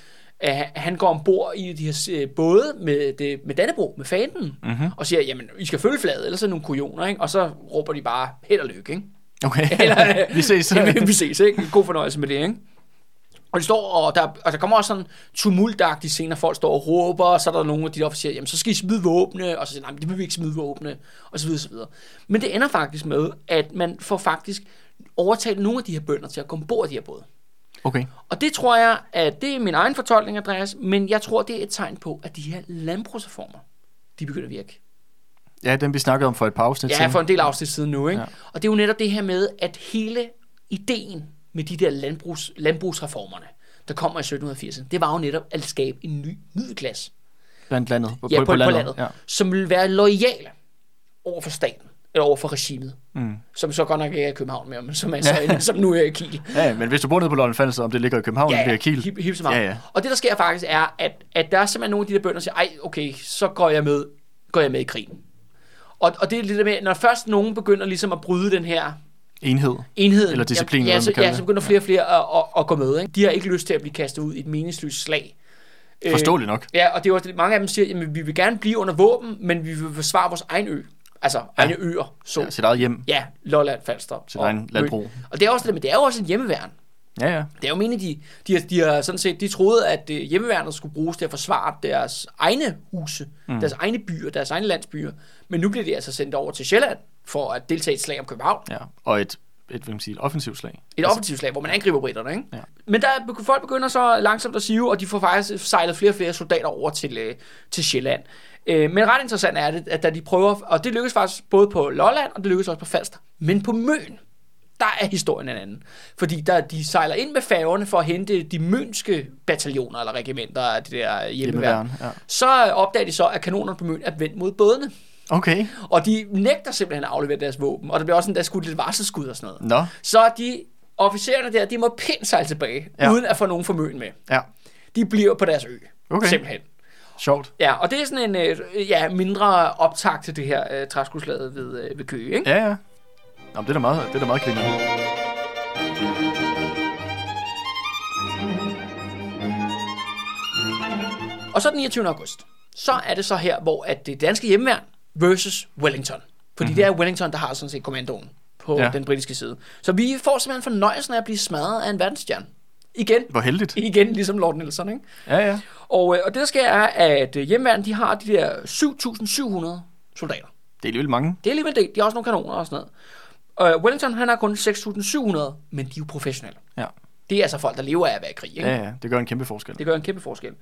at han går ombord i de her øh, både med, det, med Dannebro, med fanen, mm-hmm. og siger, jamen, I skal følge flaget, ellers er nogle kujoner, ikke? Og så råber de bare, held og lykke, ikke? Okay, Eller, vi ses. Ja, vi ses, ikke? God fornøjelse med det, ikke? Og de står, og der, og der kommer også sådan tumultagtige scener, folk står og råber, og så er der nogle af de der officerer, jamen så skal I smide våbne, og så siger nej, men det vil vi ikke smide våbne, og så videre, så videre. Men det ender faktisk med, at man får faktisk overtalt nogle af de her bønder til at komme bord de her både. Okay. Og det tror jeg, at det er min egen fortolkning, Andreas, men jeg tror, det er et tegn på, at de her landbrugsreformer, de begynder at virke. Ja, den vi snakkede om for et par afsnit Ja, siden. for en del afsnit siden nu, ikke? Ja. Ja. Og det er jo netop det her med, at hele ideen med de der landbrugs, landbrugsreformerne, der kommer i 1780'erne, det var jo netop at skabe en ny middelklasse. Blandt landet. På, Ja, på, på landet, landet. ja. som vil være lojale over for staten, eller over for regimet, Mm. som så godt nok ikke er i København mere, men som, er så, som nu er i Kiel. Ja. ja, men hvis du bor nede på Lolland Falster, om det ligger i København, ja, det er Kiel. Hip, hip. Ja, ja. Og det, der sker faktisk, er, at, at der er simpelthen nogle af de der bønder, der siger, ej, okay, så går jeg med, går jeg med i krigen. Og, og det er lidt det med, når først nogen begynder ligesom at bryde den her Enhed. enheden. Eller disciplin, Ja, ja, så, ja, så begynder flere og flere at, at, at gå med. Ikke? De har ikke lyst til at blive kastet ud i et meningsløst slag. Øh, Forståeligt nok. Ja, og det var det, mange af dem siger, at vi vil gerne blive under våben, men vi vil forsvare vores egen ø. Altså ja. egne øer. Så, Ja, sit eget hjem. ja, Lolland, Falster. Sit egen landbrug. Og det er også det, men det er jo også en hjemmeværn. Ja, ja. Det er jo meningen, de, de, har, de har sådan set, de troede, at øh, hjemmeværnet skulle bruges til at forsvare deres egne huse, mm. deres egne byer, deres egne landsbyer. Men nu bliver de altså sendt over til Sjælland for at deltage i et slag om København. ja. Og et, et, hvad kan man sige, et offensivt slag. Et offensivt slag, hvor man angriber britterne, ikke? Ja. Men der, er- folk begynder så langsomt at sive, og de får faktisk sejlet flere og flere soldater over til, øh, til Sjælland. Øh, men ret interessant er det, at da de prøver, og det lykkes faktisk både på Lolland, og det lykkes også på Falster. Men på Møn, der er historien en anden. Fordi der, de sejler ind med færgerne for at hente de mønske bataljoner eller regimenter af det der hjemmeværn. Ja. Så opdager de så, at kanonerne på Møn er vendt mod bådene. Okay. Og de nægter simpelthen at aflevere deres våben. Og der bliver også en der skudt lidt varselskud og sådan noget. Nå. Så de officererne der, de må pænt sejle tilbage, Ja. ja. uden at få nogen formøen med. Ja. De bliver på deres ø. Okay. Simpelthen. Sjovt. Ja, og det er sådan en øh, ja, mindre optag til det her øh, træskudslaget ved, øh, ved Køge, ikke? Ja, ja. Nå, men det er da meget, det er da meget griner. Og så den 29. august, så er det så her, hvor at det danske hjemmeværn versus Wellington. Fordi mm-hmm. det er Wellington, der har sådan set kommandoen på Ja. ja. den britiske side. Så vi får simpelthen fornøjelsen af at blive smadret af en verdensstjerne. Igen. Hvor heldigt. Igen, ligesom Lord Nelson, ikke? Ja, ja. Og, øh, og det der sker er, at øh, hjemmeværnet, de har de der 7.700 soldater. Det er alligevel mange. Det er alligevel det. De har også nogle kanoner og sådan noget. Og Wellington, han har kun 6.700, men de er jo professionelle. Ja. Det er altså folk, der lever af at være i krig. Ikke? Ja, ja. Det gør en kæmpe forskel. Det gør en kæmpe forskel.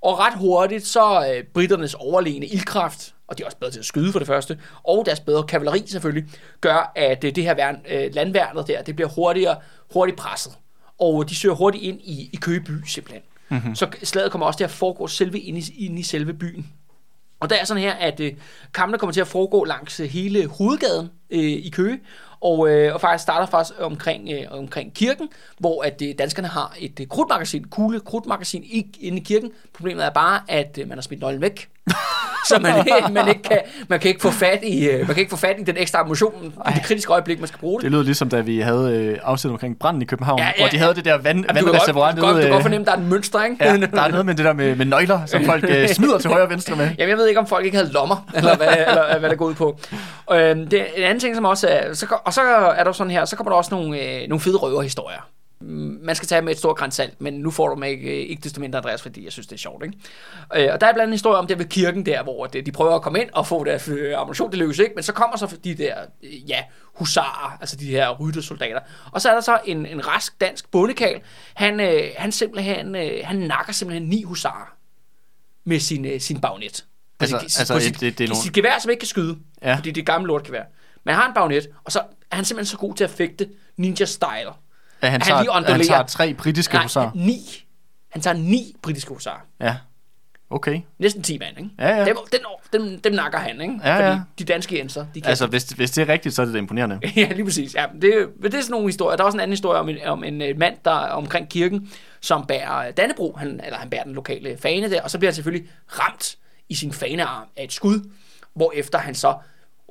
Og ret hurtigt, så øh, britternes overlegne ildkraft, og de er også bedre til at skyde for det første, og deres bedre kavaleri selvfølgelig, gør, at øh, det her værn, øh, landværnet der, det bliver hurtigere, hurtigt presset. Og de søger hurtigt ind i, i Køge by simpelthen. Mm-hmm. Så slaget kommer også til at foregå selve inde i, inde i selve byen. Og der er sådan her, at øh, kampene kommer til at foregå langs øh, hele hovedgaden øh, i Køge, og, øh, og faktisk starter faktisk omkring, øh, omkring kirken, hvor at øh, danskerne har et øh, krudtmagasin, kugle krudtmagasin i, inde i kirken. Problemet er bare, at øh, man har smidt nøglen væk. så man, man, ikke kan, man, kan ikke få fat i, øh, man kan ikke få fat i den ekstra ammunition i det kritiske øjeblik, man skal bruge det. Det lyder ligesom, da vi havde øh, afsnit omkring branden i København, Ja, ja, ja, ja, hvor de ja. havde det der vand, godt, vandreservoir du, kan godt, du kan godt øh, fornemme, der er en mønster, ikke? Ja, der er noget med det der med, med nøgler, som folk øh, smider til højre og venstre med. Jamen, jeg ved ikke, om folk ikke havde lommer, eller hvad, eller, hvad det går ud på. Øhm, det er en anden ting, som også er, så, og så er der sådan her, så kommer der også nogle, øh, nogle fede røverhistorier. Man skal tage med et stort græns salt, men nu får du mig ikke, øh, ikke desto mindre, Andreas, fordi jeg synes, det er sjovt. Ikke? Øh, og der er blandt andet en historie om det ved kirken der, hvor det, de prøver at komme ind og få deres øh, ammunition, det lykkes ikke, men så kommer så de der, øh, ja, husarer, altså de her ryttersoldater. Og så er der så en, en rask dansk bondekal, han, øh, han simpelthen, øh, han nakker simpelthen ni husarer med sin, øh, sin bagnet. Altså- altså et- sit, det- det er nogle- sit gevær, som ikke kan skyde, Ja. fordi det er gammelt lortgevær. Men han har en bagnet, og så er han simpelthen så god til at fægte ninja-style. Ja, han, Han tager, lige han tager tre britiske Nej, husarer. ni. Han tager ni britiske husarer. Ja, okay. Næsten 10 mand, ikke? Ja, ja. Dem, dem, dem, dem nakker han, ikke? Ja, Fordi ja. de danske jenser, de kan Altså, hvis, hvis det er rigtigt, så er det da imponerende. ja, lige præcis. Ja, det, men det er sådan nogle historier. Der er også en anden historie om en, om en øh, mand, der er omkring kirken, som bærer Dannebro, han, eller han bærer den lokale fane der, og så bliver han selvfølgelig ramt i sin fanearm af et skud, hvorefter han så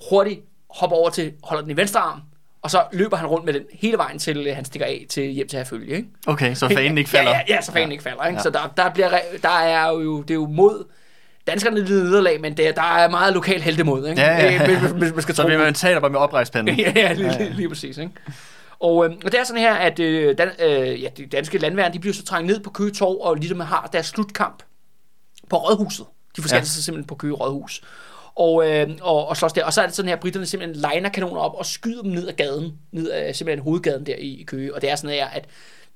hurtigt hopper over til, holder den i venstre arm, og så løber han rundt med den hele vejen til, øh, han stikker af til hjem til herfølge, ikke? Okay, så fanen ikke falder. Ja, ja, ja så fanen ja. ikke falder, ikke? Ja. Ja. Så der, der, bliver, der er jo, det er jo mod, danskerne lider nederlag, men det, er- der er meget lokal heldemod, ikke? Ja, ja, ja. Øh, hvis- hvis man skal Så på- man tage der bare med oprejspanden. ja, ja, lige, lige, lige præcis. Ikke? Og, øh, og det er sådan her, at øh, dan, øh, ja, de danske landværn, de bliver så trængt ned på Køge Torv, og ligesom har deres slutkamp på Rådhuset. De forskellige ja. sig simpelthen på Køge Rådhus. Og, øh, og, og slås der. Og så er det sådan her, britterne simpelthen liner kanoner op og skyder dem ned ad gaden, ned ad simpelthen hovedgaden der i, i Køge. Og det er sådan her, at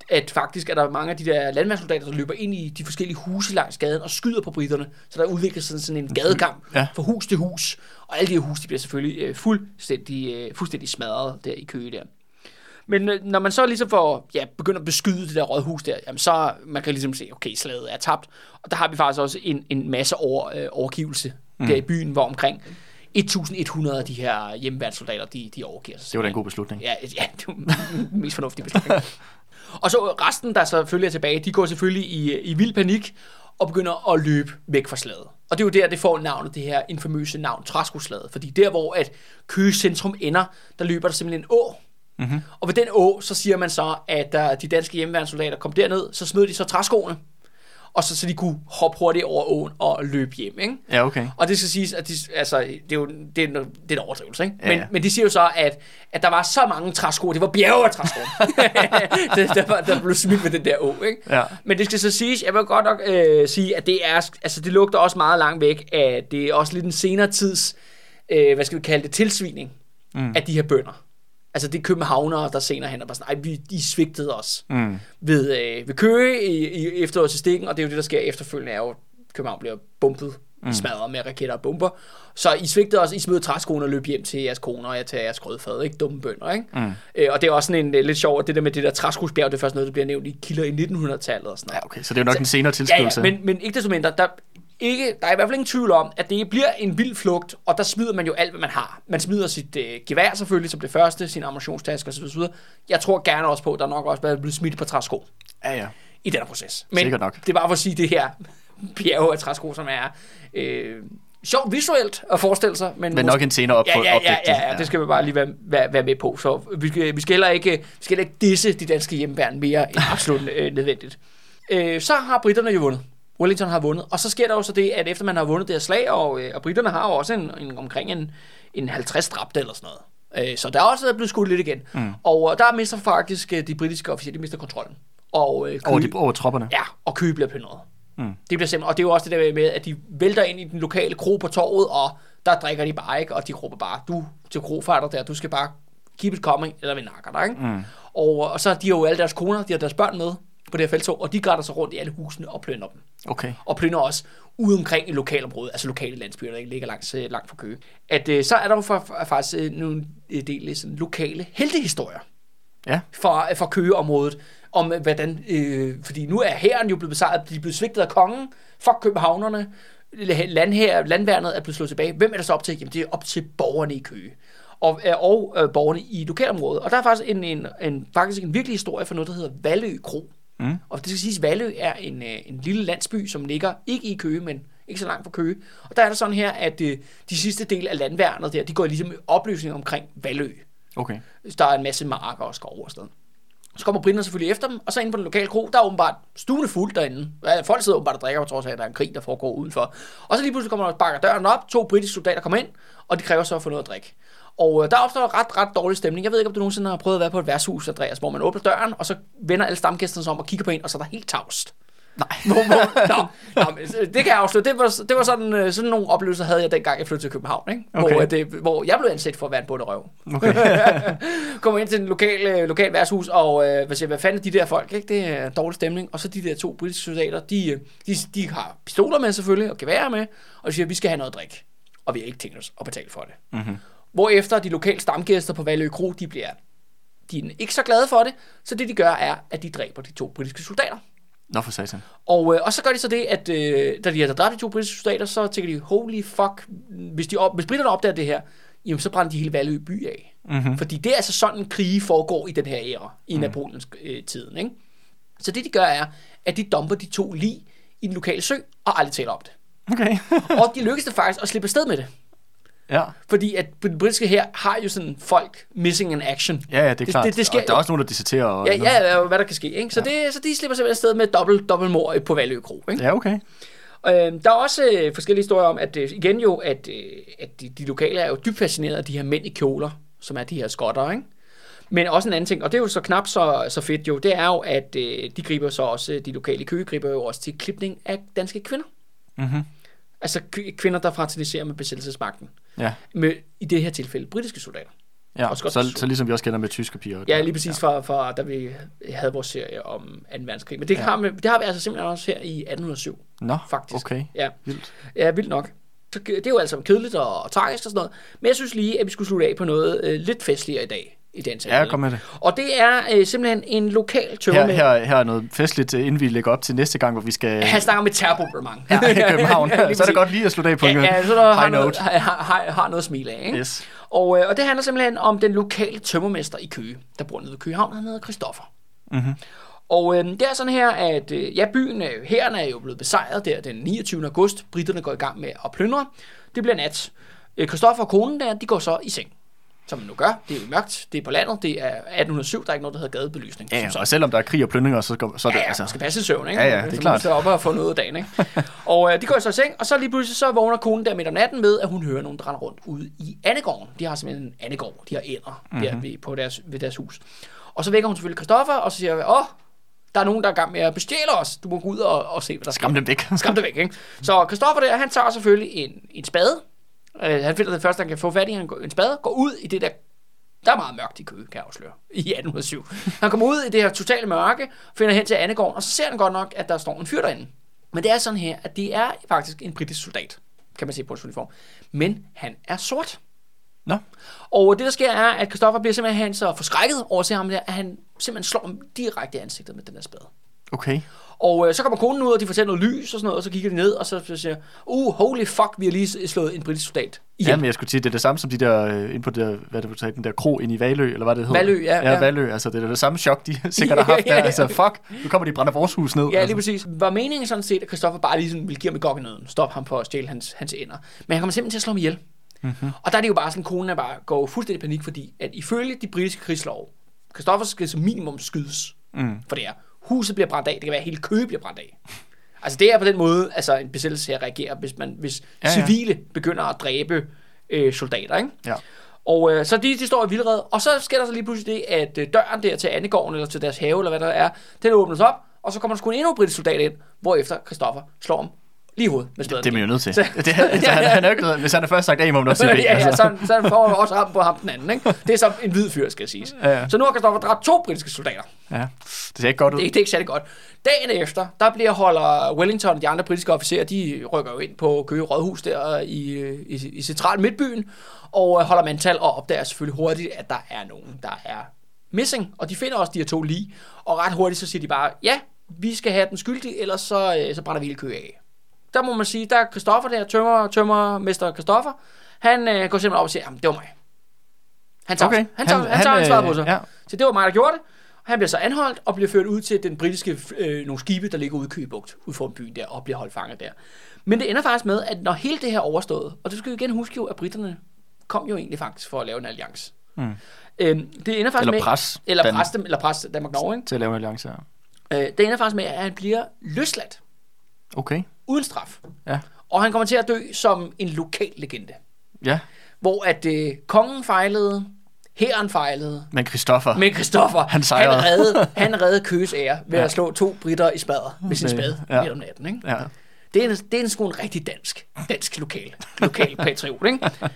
at faktisk er der mange af de der landmandssoldater, der løber ind i de forskellige huse langs gaden og skyder på britterne. Så der udvikler sig sådan en gadekamp Ja. fra hus til hus. Og alle de her huse, de bliver selvfølgelig øh, fuldstændig, øh, fuldstændig smadret der i Køge der. Men øh, når man så ligesom får, ja, begynder at beskyde det der rådhus der, jamen så man kan ligesom se, okay, slaget er tabt. Og der har vi faktisk også en, en masse over, øh, overgivelse mm. der i byen, hvor omkring 1100 af de her hjemmeværnssoldater, de, de overgiver sig. Det var da en god beslutning. Ja, ja det var den mest fornuftige beslutning. og så resten, der selvfølgelig er tilbage, de går selvfølgelig i, i vild panik og begynder at løbe væk fra slaget. Og det er jo der, det får navnet, det her infamøse navn, Træskoslaget. Fordi der, hvor at Køge centrum ender, der løber der simpelthen en å. Mm-hmm. Og ved den å, så siger man så, at der, de danske hjemmeværnssoldater kom derned, så smed de så træskoene, og så, så de kunne hoppe hurtigt over åen og løbe hjem. Ikke? Ja, okay. Og det skal siges, at de, altså, det er jo det er, en- det er en overdrivelse, ikke? Ja, Men, men de siger jo så, at, at der var så mange træsko, det var bjerge af træsko, det, der, var, der blev smidt med den der å, ikke? Ja. Men det skal så siges, jeg vil godt nok øh, sige, at det er, altså det lugter også meget langt væk af, det er også lidt en senere tids, øh, hvad skal vi kalde det, tilsvining mm. af de her bønder. Altså det er københavnere, der senere hen er bare sådan, ej, vi, de svigtede os Mm. ved, øh, ved Køge i, i efteråret til stikken, og det er jo det, der sker efterfølgende, er jo, København bliver bumpet, mm. smadret med raketter og bomber. Så I svigtede også, I smed træskoene og løb hjem til jeres koner og jeg til jeres grødfad, ikke? Dumme bønder, ikke? Mm. Øh, og det er også sådan en øh, lidt sjovt, at det der med det der træskosbjerg, det er først noget, der bliver nævnt i kilder i 1900-tallet og sådan noget. Ja, okay. Så det er jo nok en senere Ja, tilskrivelse. ja, men, men ikke desto mindre, der, ikke, der er i hvert fald ingen tvivl om, at det bliver en vild flugt, og der smider man jo alt, hvad man har. Man smider sit øh, gevær selvfølgelig som det første, sin ammunitionstaske osv. osv. Jeg tror gerne også på, at der nok også er blevet smidt på træsko Ja, ja. i den her proces. Men Sikkert nok. det er bare for at sige det her bjerge af træsko, som er øh, sjovt visuelt at forestille sig. Men, Men nok en senere op ja, ja, ja, ja, ja, det skal vi bare lige være, være, være med på. Så vi skal, vi skal heller ikke, vi skal heller ikke disse de danske hjemmeværn mere end absolut øh, nødvendigt. Øh, så har britterne jo vundet. Wellington har vundet. Og så sker der jo så det, at efter man har vundet det her slag, og, øh, og britterne har jo også en, en, omkring en, en 50 dræbte eller sådan noget. Øh, så der er også blevet skudt lidt igen. Mm. Og øh, der mister faktisk øh, de britiske officerer, de mister kontrollen. Og, øh, Over, Køge- de, over tropperne. Ja, og Køge bliver plyndret. Mm. Det bliver simpelthen, og det er jo også det der med, at de vælter ind i den lokale kro på torvet, og der drikker de bare ikke, og de råber bare, du til krofarter der, du skal bare keep it coming, eller vi nakker dig, ikke? Mm. Og, og så har de jo alle deres koner, de har deres børn med på det her feltog, og de grætter sig rundt i alle husene og plyndrer dem. Okay. Og plyndrer også ude omkring i lokalområdet, altså lokale landsbyer, der ikke ligger langs, øh, langt fra Køge. At øh, så er der jo for, for, faktisk øh, nogle øh, del sådan lokale heltehistorier Ja. fra, fra Køgeområdet, om øh, hvordan, øh, fordi nu er hæren jo blevet besejret, de er blevet svigtet af kongen, for københavnerne, landher, landværnet er blevet slået tilbage. Hvem er det så op til? Jamen det er op til borgerne i Køge. Og, øh, og øh, borgerne i lokalområdet. Og der er faktisk en, en, en, faktisk en virkelig historie for noget, der hedder Valø Kro. Mm. Og det skal siges, Valø er en, øh, en lille landsby, som ligger ikke i Køge, men ikke så langt fra Køge. Og der er det sådan her, at øh, de sidste del af landværnet der, de går ligesom i opløsning omkring Valø. Okay. Der er en masse marker og skov og sådan noget. Så kommer britterne selvfølgelig efter dem, og så ind på den lokale kro, der er åbenbart stuende fuldt derinde. Folk sidder åbenbart og drikker, på trods af, at der er en krig, der foregår udenfor. Og så lige pludselig kommer der bakker døren op, to britiske soldater kommer ind, og de kræver så at få noget at drikke. Og øh, der opstår ret, ret dårlig stemning. Jeg ved ikke, om du nogensinde har prøvet at være på et værtshus, Andreas, hvor man åbner døren, og så vender alle stamgæsterne sig om og kigger på en, og så er der helt tavst. Nej. Hvor, hvor, nå, nå, men det kan jeg afsløre. Det var, det var sådan, øh, sådan nogle oplevelser, havde jeg dengang, jeg flyttede til København. Ikke? Okay. Hvor, øh, det, hvor jeg blev ansat for at være en bunderøv. Okay. kommer ind til en lokal, øh, lokal værtshus, og øh, hvad, siger, hvad fanden er de der folk? Ikke? Det er dårlig stemning. Og så de der to britiske soldater, de, øh, de, de har pistoler med selvfølgelig, og geværer med, og siger, vi skal have noget drik. Og vi har ikke tænkt os at betale for det. Mm-hmm. Hvorefter de lokale stamgæster på Valø Kro, de bliver de er ikke så glade for det, så det de gør er, at de dræber de to britiske soldater. Nå for satan. Og, øh, og så gør de så det, at øh, da de har dræbt de to britiske soldater, så tænker de, holy fuck, hvis, de op, hvis britterne opdager det her, jamen så brænder de hele Valø by af. Mm-hmm. Fordi det er altså sådan, krige foregår i den her æra, i mm. Napoleons øh, tiden. Ikke? Så det de gør er, at de dumper de to lig i den lokale sø, og aldrig taler om det. Okay. og de lykkes det faktisk at slippe afsted med det. Ja. Fordi at den britiske her har jo sådan folk missing in action. Ja, ja, det er Det- klart. det- det sker- og der er også nogen, der disserterer. Og Ja, ja, hvad der kan ske. Ikke? Så, ja. det, så de slipper simpelthen afsted med dobbelt, dobbelt mor på Valø Kro. Ikke? Ja, okay. Øh, der er også øh, forskellige historier om, at øh, igen jo, at, øh, at de, de lokale er jo dybt fascineret af de her mænd i kjoler, som er de her skotter, ikke? Men også en anden ting, og det er jo så knap så, så fedt jo, det er jo, at øh, de griber så også, de lokale Køge griber jo også til klipning af danske kvinder. Mm-hmm. Altså kvinder, der fraterniserer med besættelsesmagten. Ja, Med, I det her tilfælde, britiske soldater. ja. Godt Så, så ligesom vi også kender med tyske piger. Ja, lige præcis fra, fra da vi havde vores serie om 2. verdenskrig. Men det, ja. har, vi, det har vi altså simpelthen også her i 1807, Nå, faktisk. okay. Ja, Vildt. ja vildt nok. Så det er jo altså kedeligt og, og tragisk og sådan noget. Men jeg synes lige, at vi skulle slutte af på noget øh, lidt festligere i dag. I dagens Ja, anledning. kom med det. Og det er øh, simpelthen en lokal Her, tømmermænd. her, her er noget festligt, øh, inden vi lægger op til næste gang, hvor vi skal Han snakker om et ja, i København. lige så er det godt lige at slutte af på en Ja, ja, så der har high noget, note. har, har, har noget at smile af. Ikke? Yes. Og, øh, og det handler simpelthen om den lokale tømmermester i Køge, der bor nede ved Køgehavn. Han hedder Christoffer. Mm-hmm. Og øh, det er sådan her, at øh, ja, byen, øh, herren er jo blevet besejret der den 29. august. Britterne går i gang med at plyndre. Det bliver nat. Øh, Christoffer og konen der, de går så i seng. Som man nu gør. Det er jo mørkt. Det er på landet. Det er 1807. Der er ikke noget, der hedder gadebelysning. Ja, ja, og selvom der er krig og plyndringer, så, går, så er det Ja, altså... man skal passe søvn, ikke? Ja, ja, det er Så klart. Skal op og få noget af dagen, ikke? og øh, de går så i seng, og så lige pludselig så vågner konen der midt om natten med, at hun hører nogen, der render rundt ude i Annegården. De har simpelthen en Annegård, de har ænder mm-hmm. Mhm. der ved, på deres, ved deres hus. Og så vækker hun selvfølgelig Christoffer, og så siger åh, der er nogen, der er i gang med at bestjæle os. Du må gå ud og, og se, hvad der sker. Skam dem væk. Skam det væk, ikke? Så Christoffer der, han tager selvfølgelig en, en spade. Øh, han finder det første, han kan få fat i, han går, en spade, går ud i det der der er meget mørkt i Køge, kan jeg afsløre, i 1807. Han kommer ud i det her totale mørke, finder hen til Annegården, og så ser han godt nok, at der står en fyr derinde. Men det er sådan her, at det er faktisk en britisk soldat, kan man se på hans uniform. Men han er sort. Nå, Og det, der sker, er, at Christoffer bliver simpelthen så forskrækket over at se ham der, at han simpelthen slår ham direkte i ansigtet med den der spade. okay. Og øh, så kommer konen ud, og de fortæller noget lys og sådan noget, og så kigger de ned, og så siger uh, holy fuck, vi har lige slået en britisk soldat. Ja, men jeg skulle sige, det er det samme som de der, øh, inde på det der, hvad det var, den der kro inde i Valø, eller hvad det hedder. Valø, ja, Ja, ja. Valø, altså det er det samme chok, de sikkert har haft der. Altså fuck, nu kommer de brænder vores hus ned. Ja, lige altså. præcis. Var meningen sådan set, at Christoffer bare lige sådan ville give ham i nøden. Stop ham for at stjæle hans, hans ender. Men han kommer simpelthen til at slå ham ihjel. Mhm. Mm-hmm. Og der er det jo bare sådan, konen er bare går fuldstændig i panik, fordi at ifølge de britiske krigslov, Christoffer skal som minimum skydes. Mm. For det er, huset bliver brændt af, det kan være, at hele Køge bliver brændt af. Altså det er på den måde, altså en besættelse her reagerer, hvis, man, hvis Ja, ja, civile begynder at dræbe øh, soldater, ikke? Ja. Og øh, så de, de står i vildred, og så sker der så lige pludselig det, at øh, døren der til Annegården, eller til deres have, eller hvad der er, den åbnes op, og så kommer der sgu en endnu en britisk soldat ind, hvorefter Christoffer slår ham lige i hovedet med spaden. Det er man jo nødt til. Så- det, altså, han, han er jo ikke hvis han er først sagt A, må man også ja, sige B. ja, altså. så, så får man også ramt på ham den anden, ikke? Det er så en hvid fyr, skal jeg sige. Ja, ja. Så nu har Christoffer dræbt to britiske soldater. ja. Det ser ikke godt ud. Det er, det er ikke særlig godt. Dagen efter, der bliver holder Wellington og de andre britiske officerer, de rykker jo ind på Køge Rådhus der i, i, i central midtbyen, og øh, holder mandtal og opdager selvfølgelig hurtigt, at der er nogen, der er missing. Og de finder også de her to lige, og ret hurtigt så siger de bare, ja, vi skal have den skyldige, ellers så, øh, så brænder vi hele Køge af. Der må man sige, der er Christoffer der, tømmer, tømmer mester Christoffer, han øh, går simpelthen op og siger, jamen det var mig. Han tager, Okay. han tager, han, han tager øh, ansvaret på sig. Ja. Så det var mig, der gjorde det. Han bliver så anholdt og bliver ført ud til den britiske øh, nogle skibe, der ligger ude i Køgebugt, ude foran byen der, og bliver holdt fanget der. Men det ender faktisk med, at når hele det her er overstået, og det skal vi igen huske jo, at britterne kom jo egentlig faktisk for at lave en alliance. Mm. Øhm, det ender faktisk Eller med, pres. eller Dan- pres, dem, eller pres Danmark Norge, ikke? Til at lave en alliance, ja. Øh, det ender faktisk med, at han bliver løsladt Okay. Uden straf. Ja. Og han kommer til at dø som en lokal legende. Ja, Hvor at øh, kongen fejlede, hæren fejlede, men Christoffer. Men Christoffer, Han sejrede. han reddede, han reddede Køges ære ved Ja. at slå to britter i spader med sin spade ja. midt om natten. Ikke? Ja. Det er, en, det er en sgu en rigtig dansk, dansk lokal, lokal patriot. Ikke?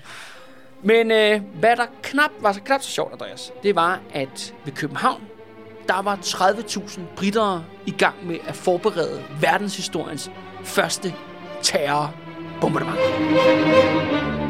Men øh, hvad der knap var så knap så sjovt, Andreas, det var, at ved København, der var 30.000 britter i gang med at forberede verdenshistoriens første terrorbombardement.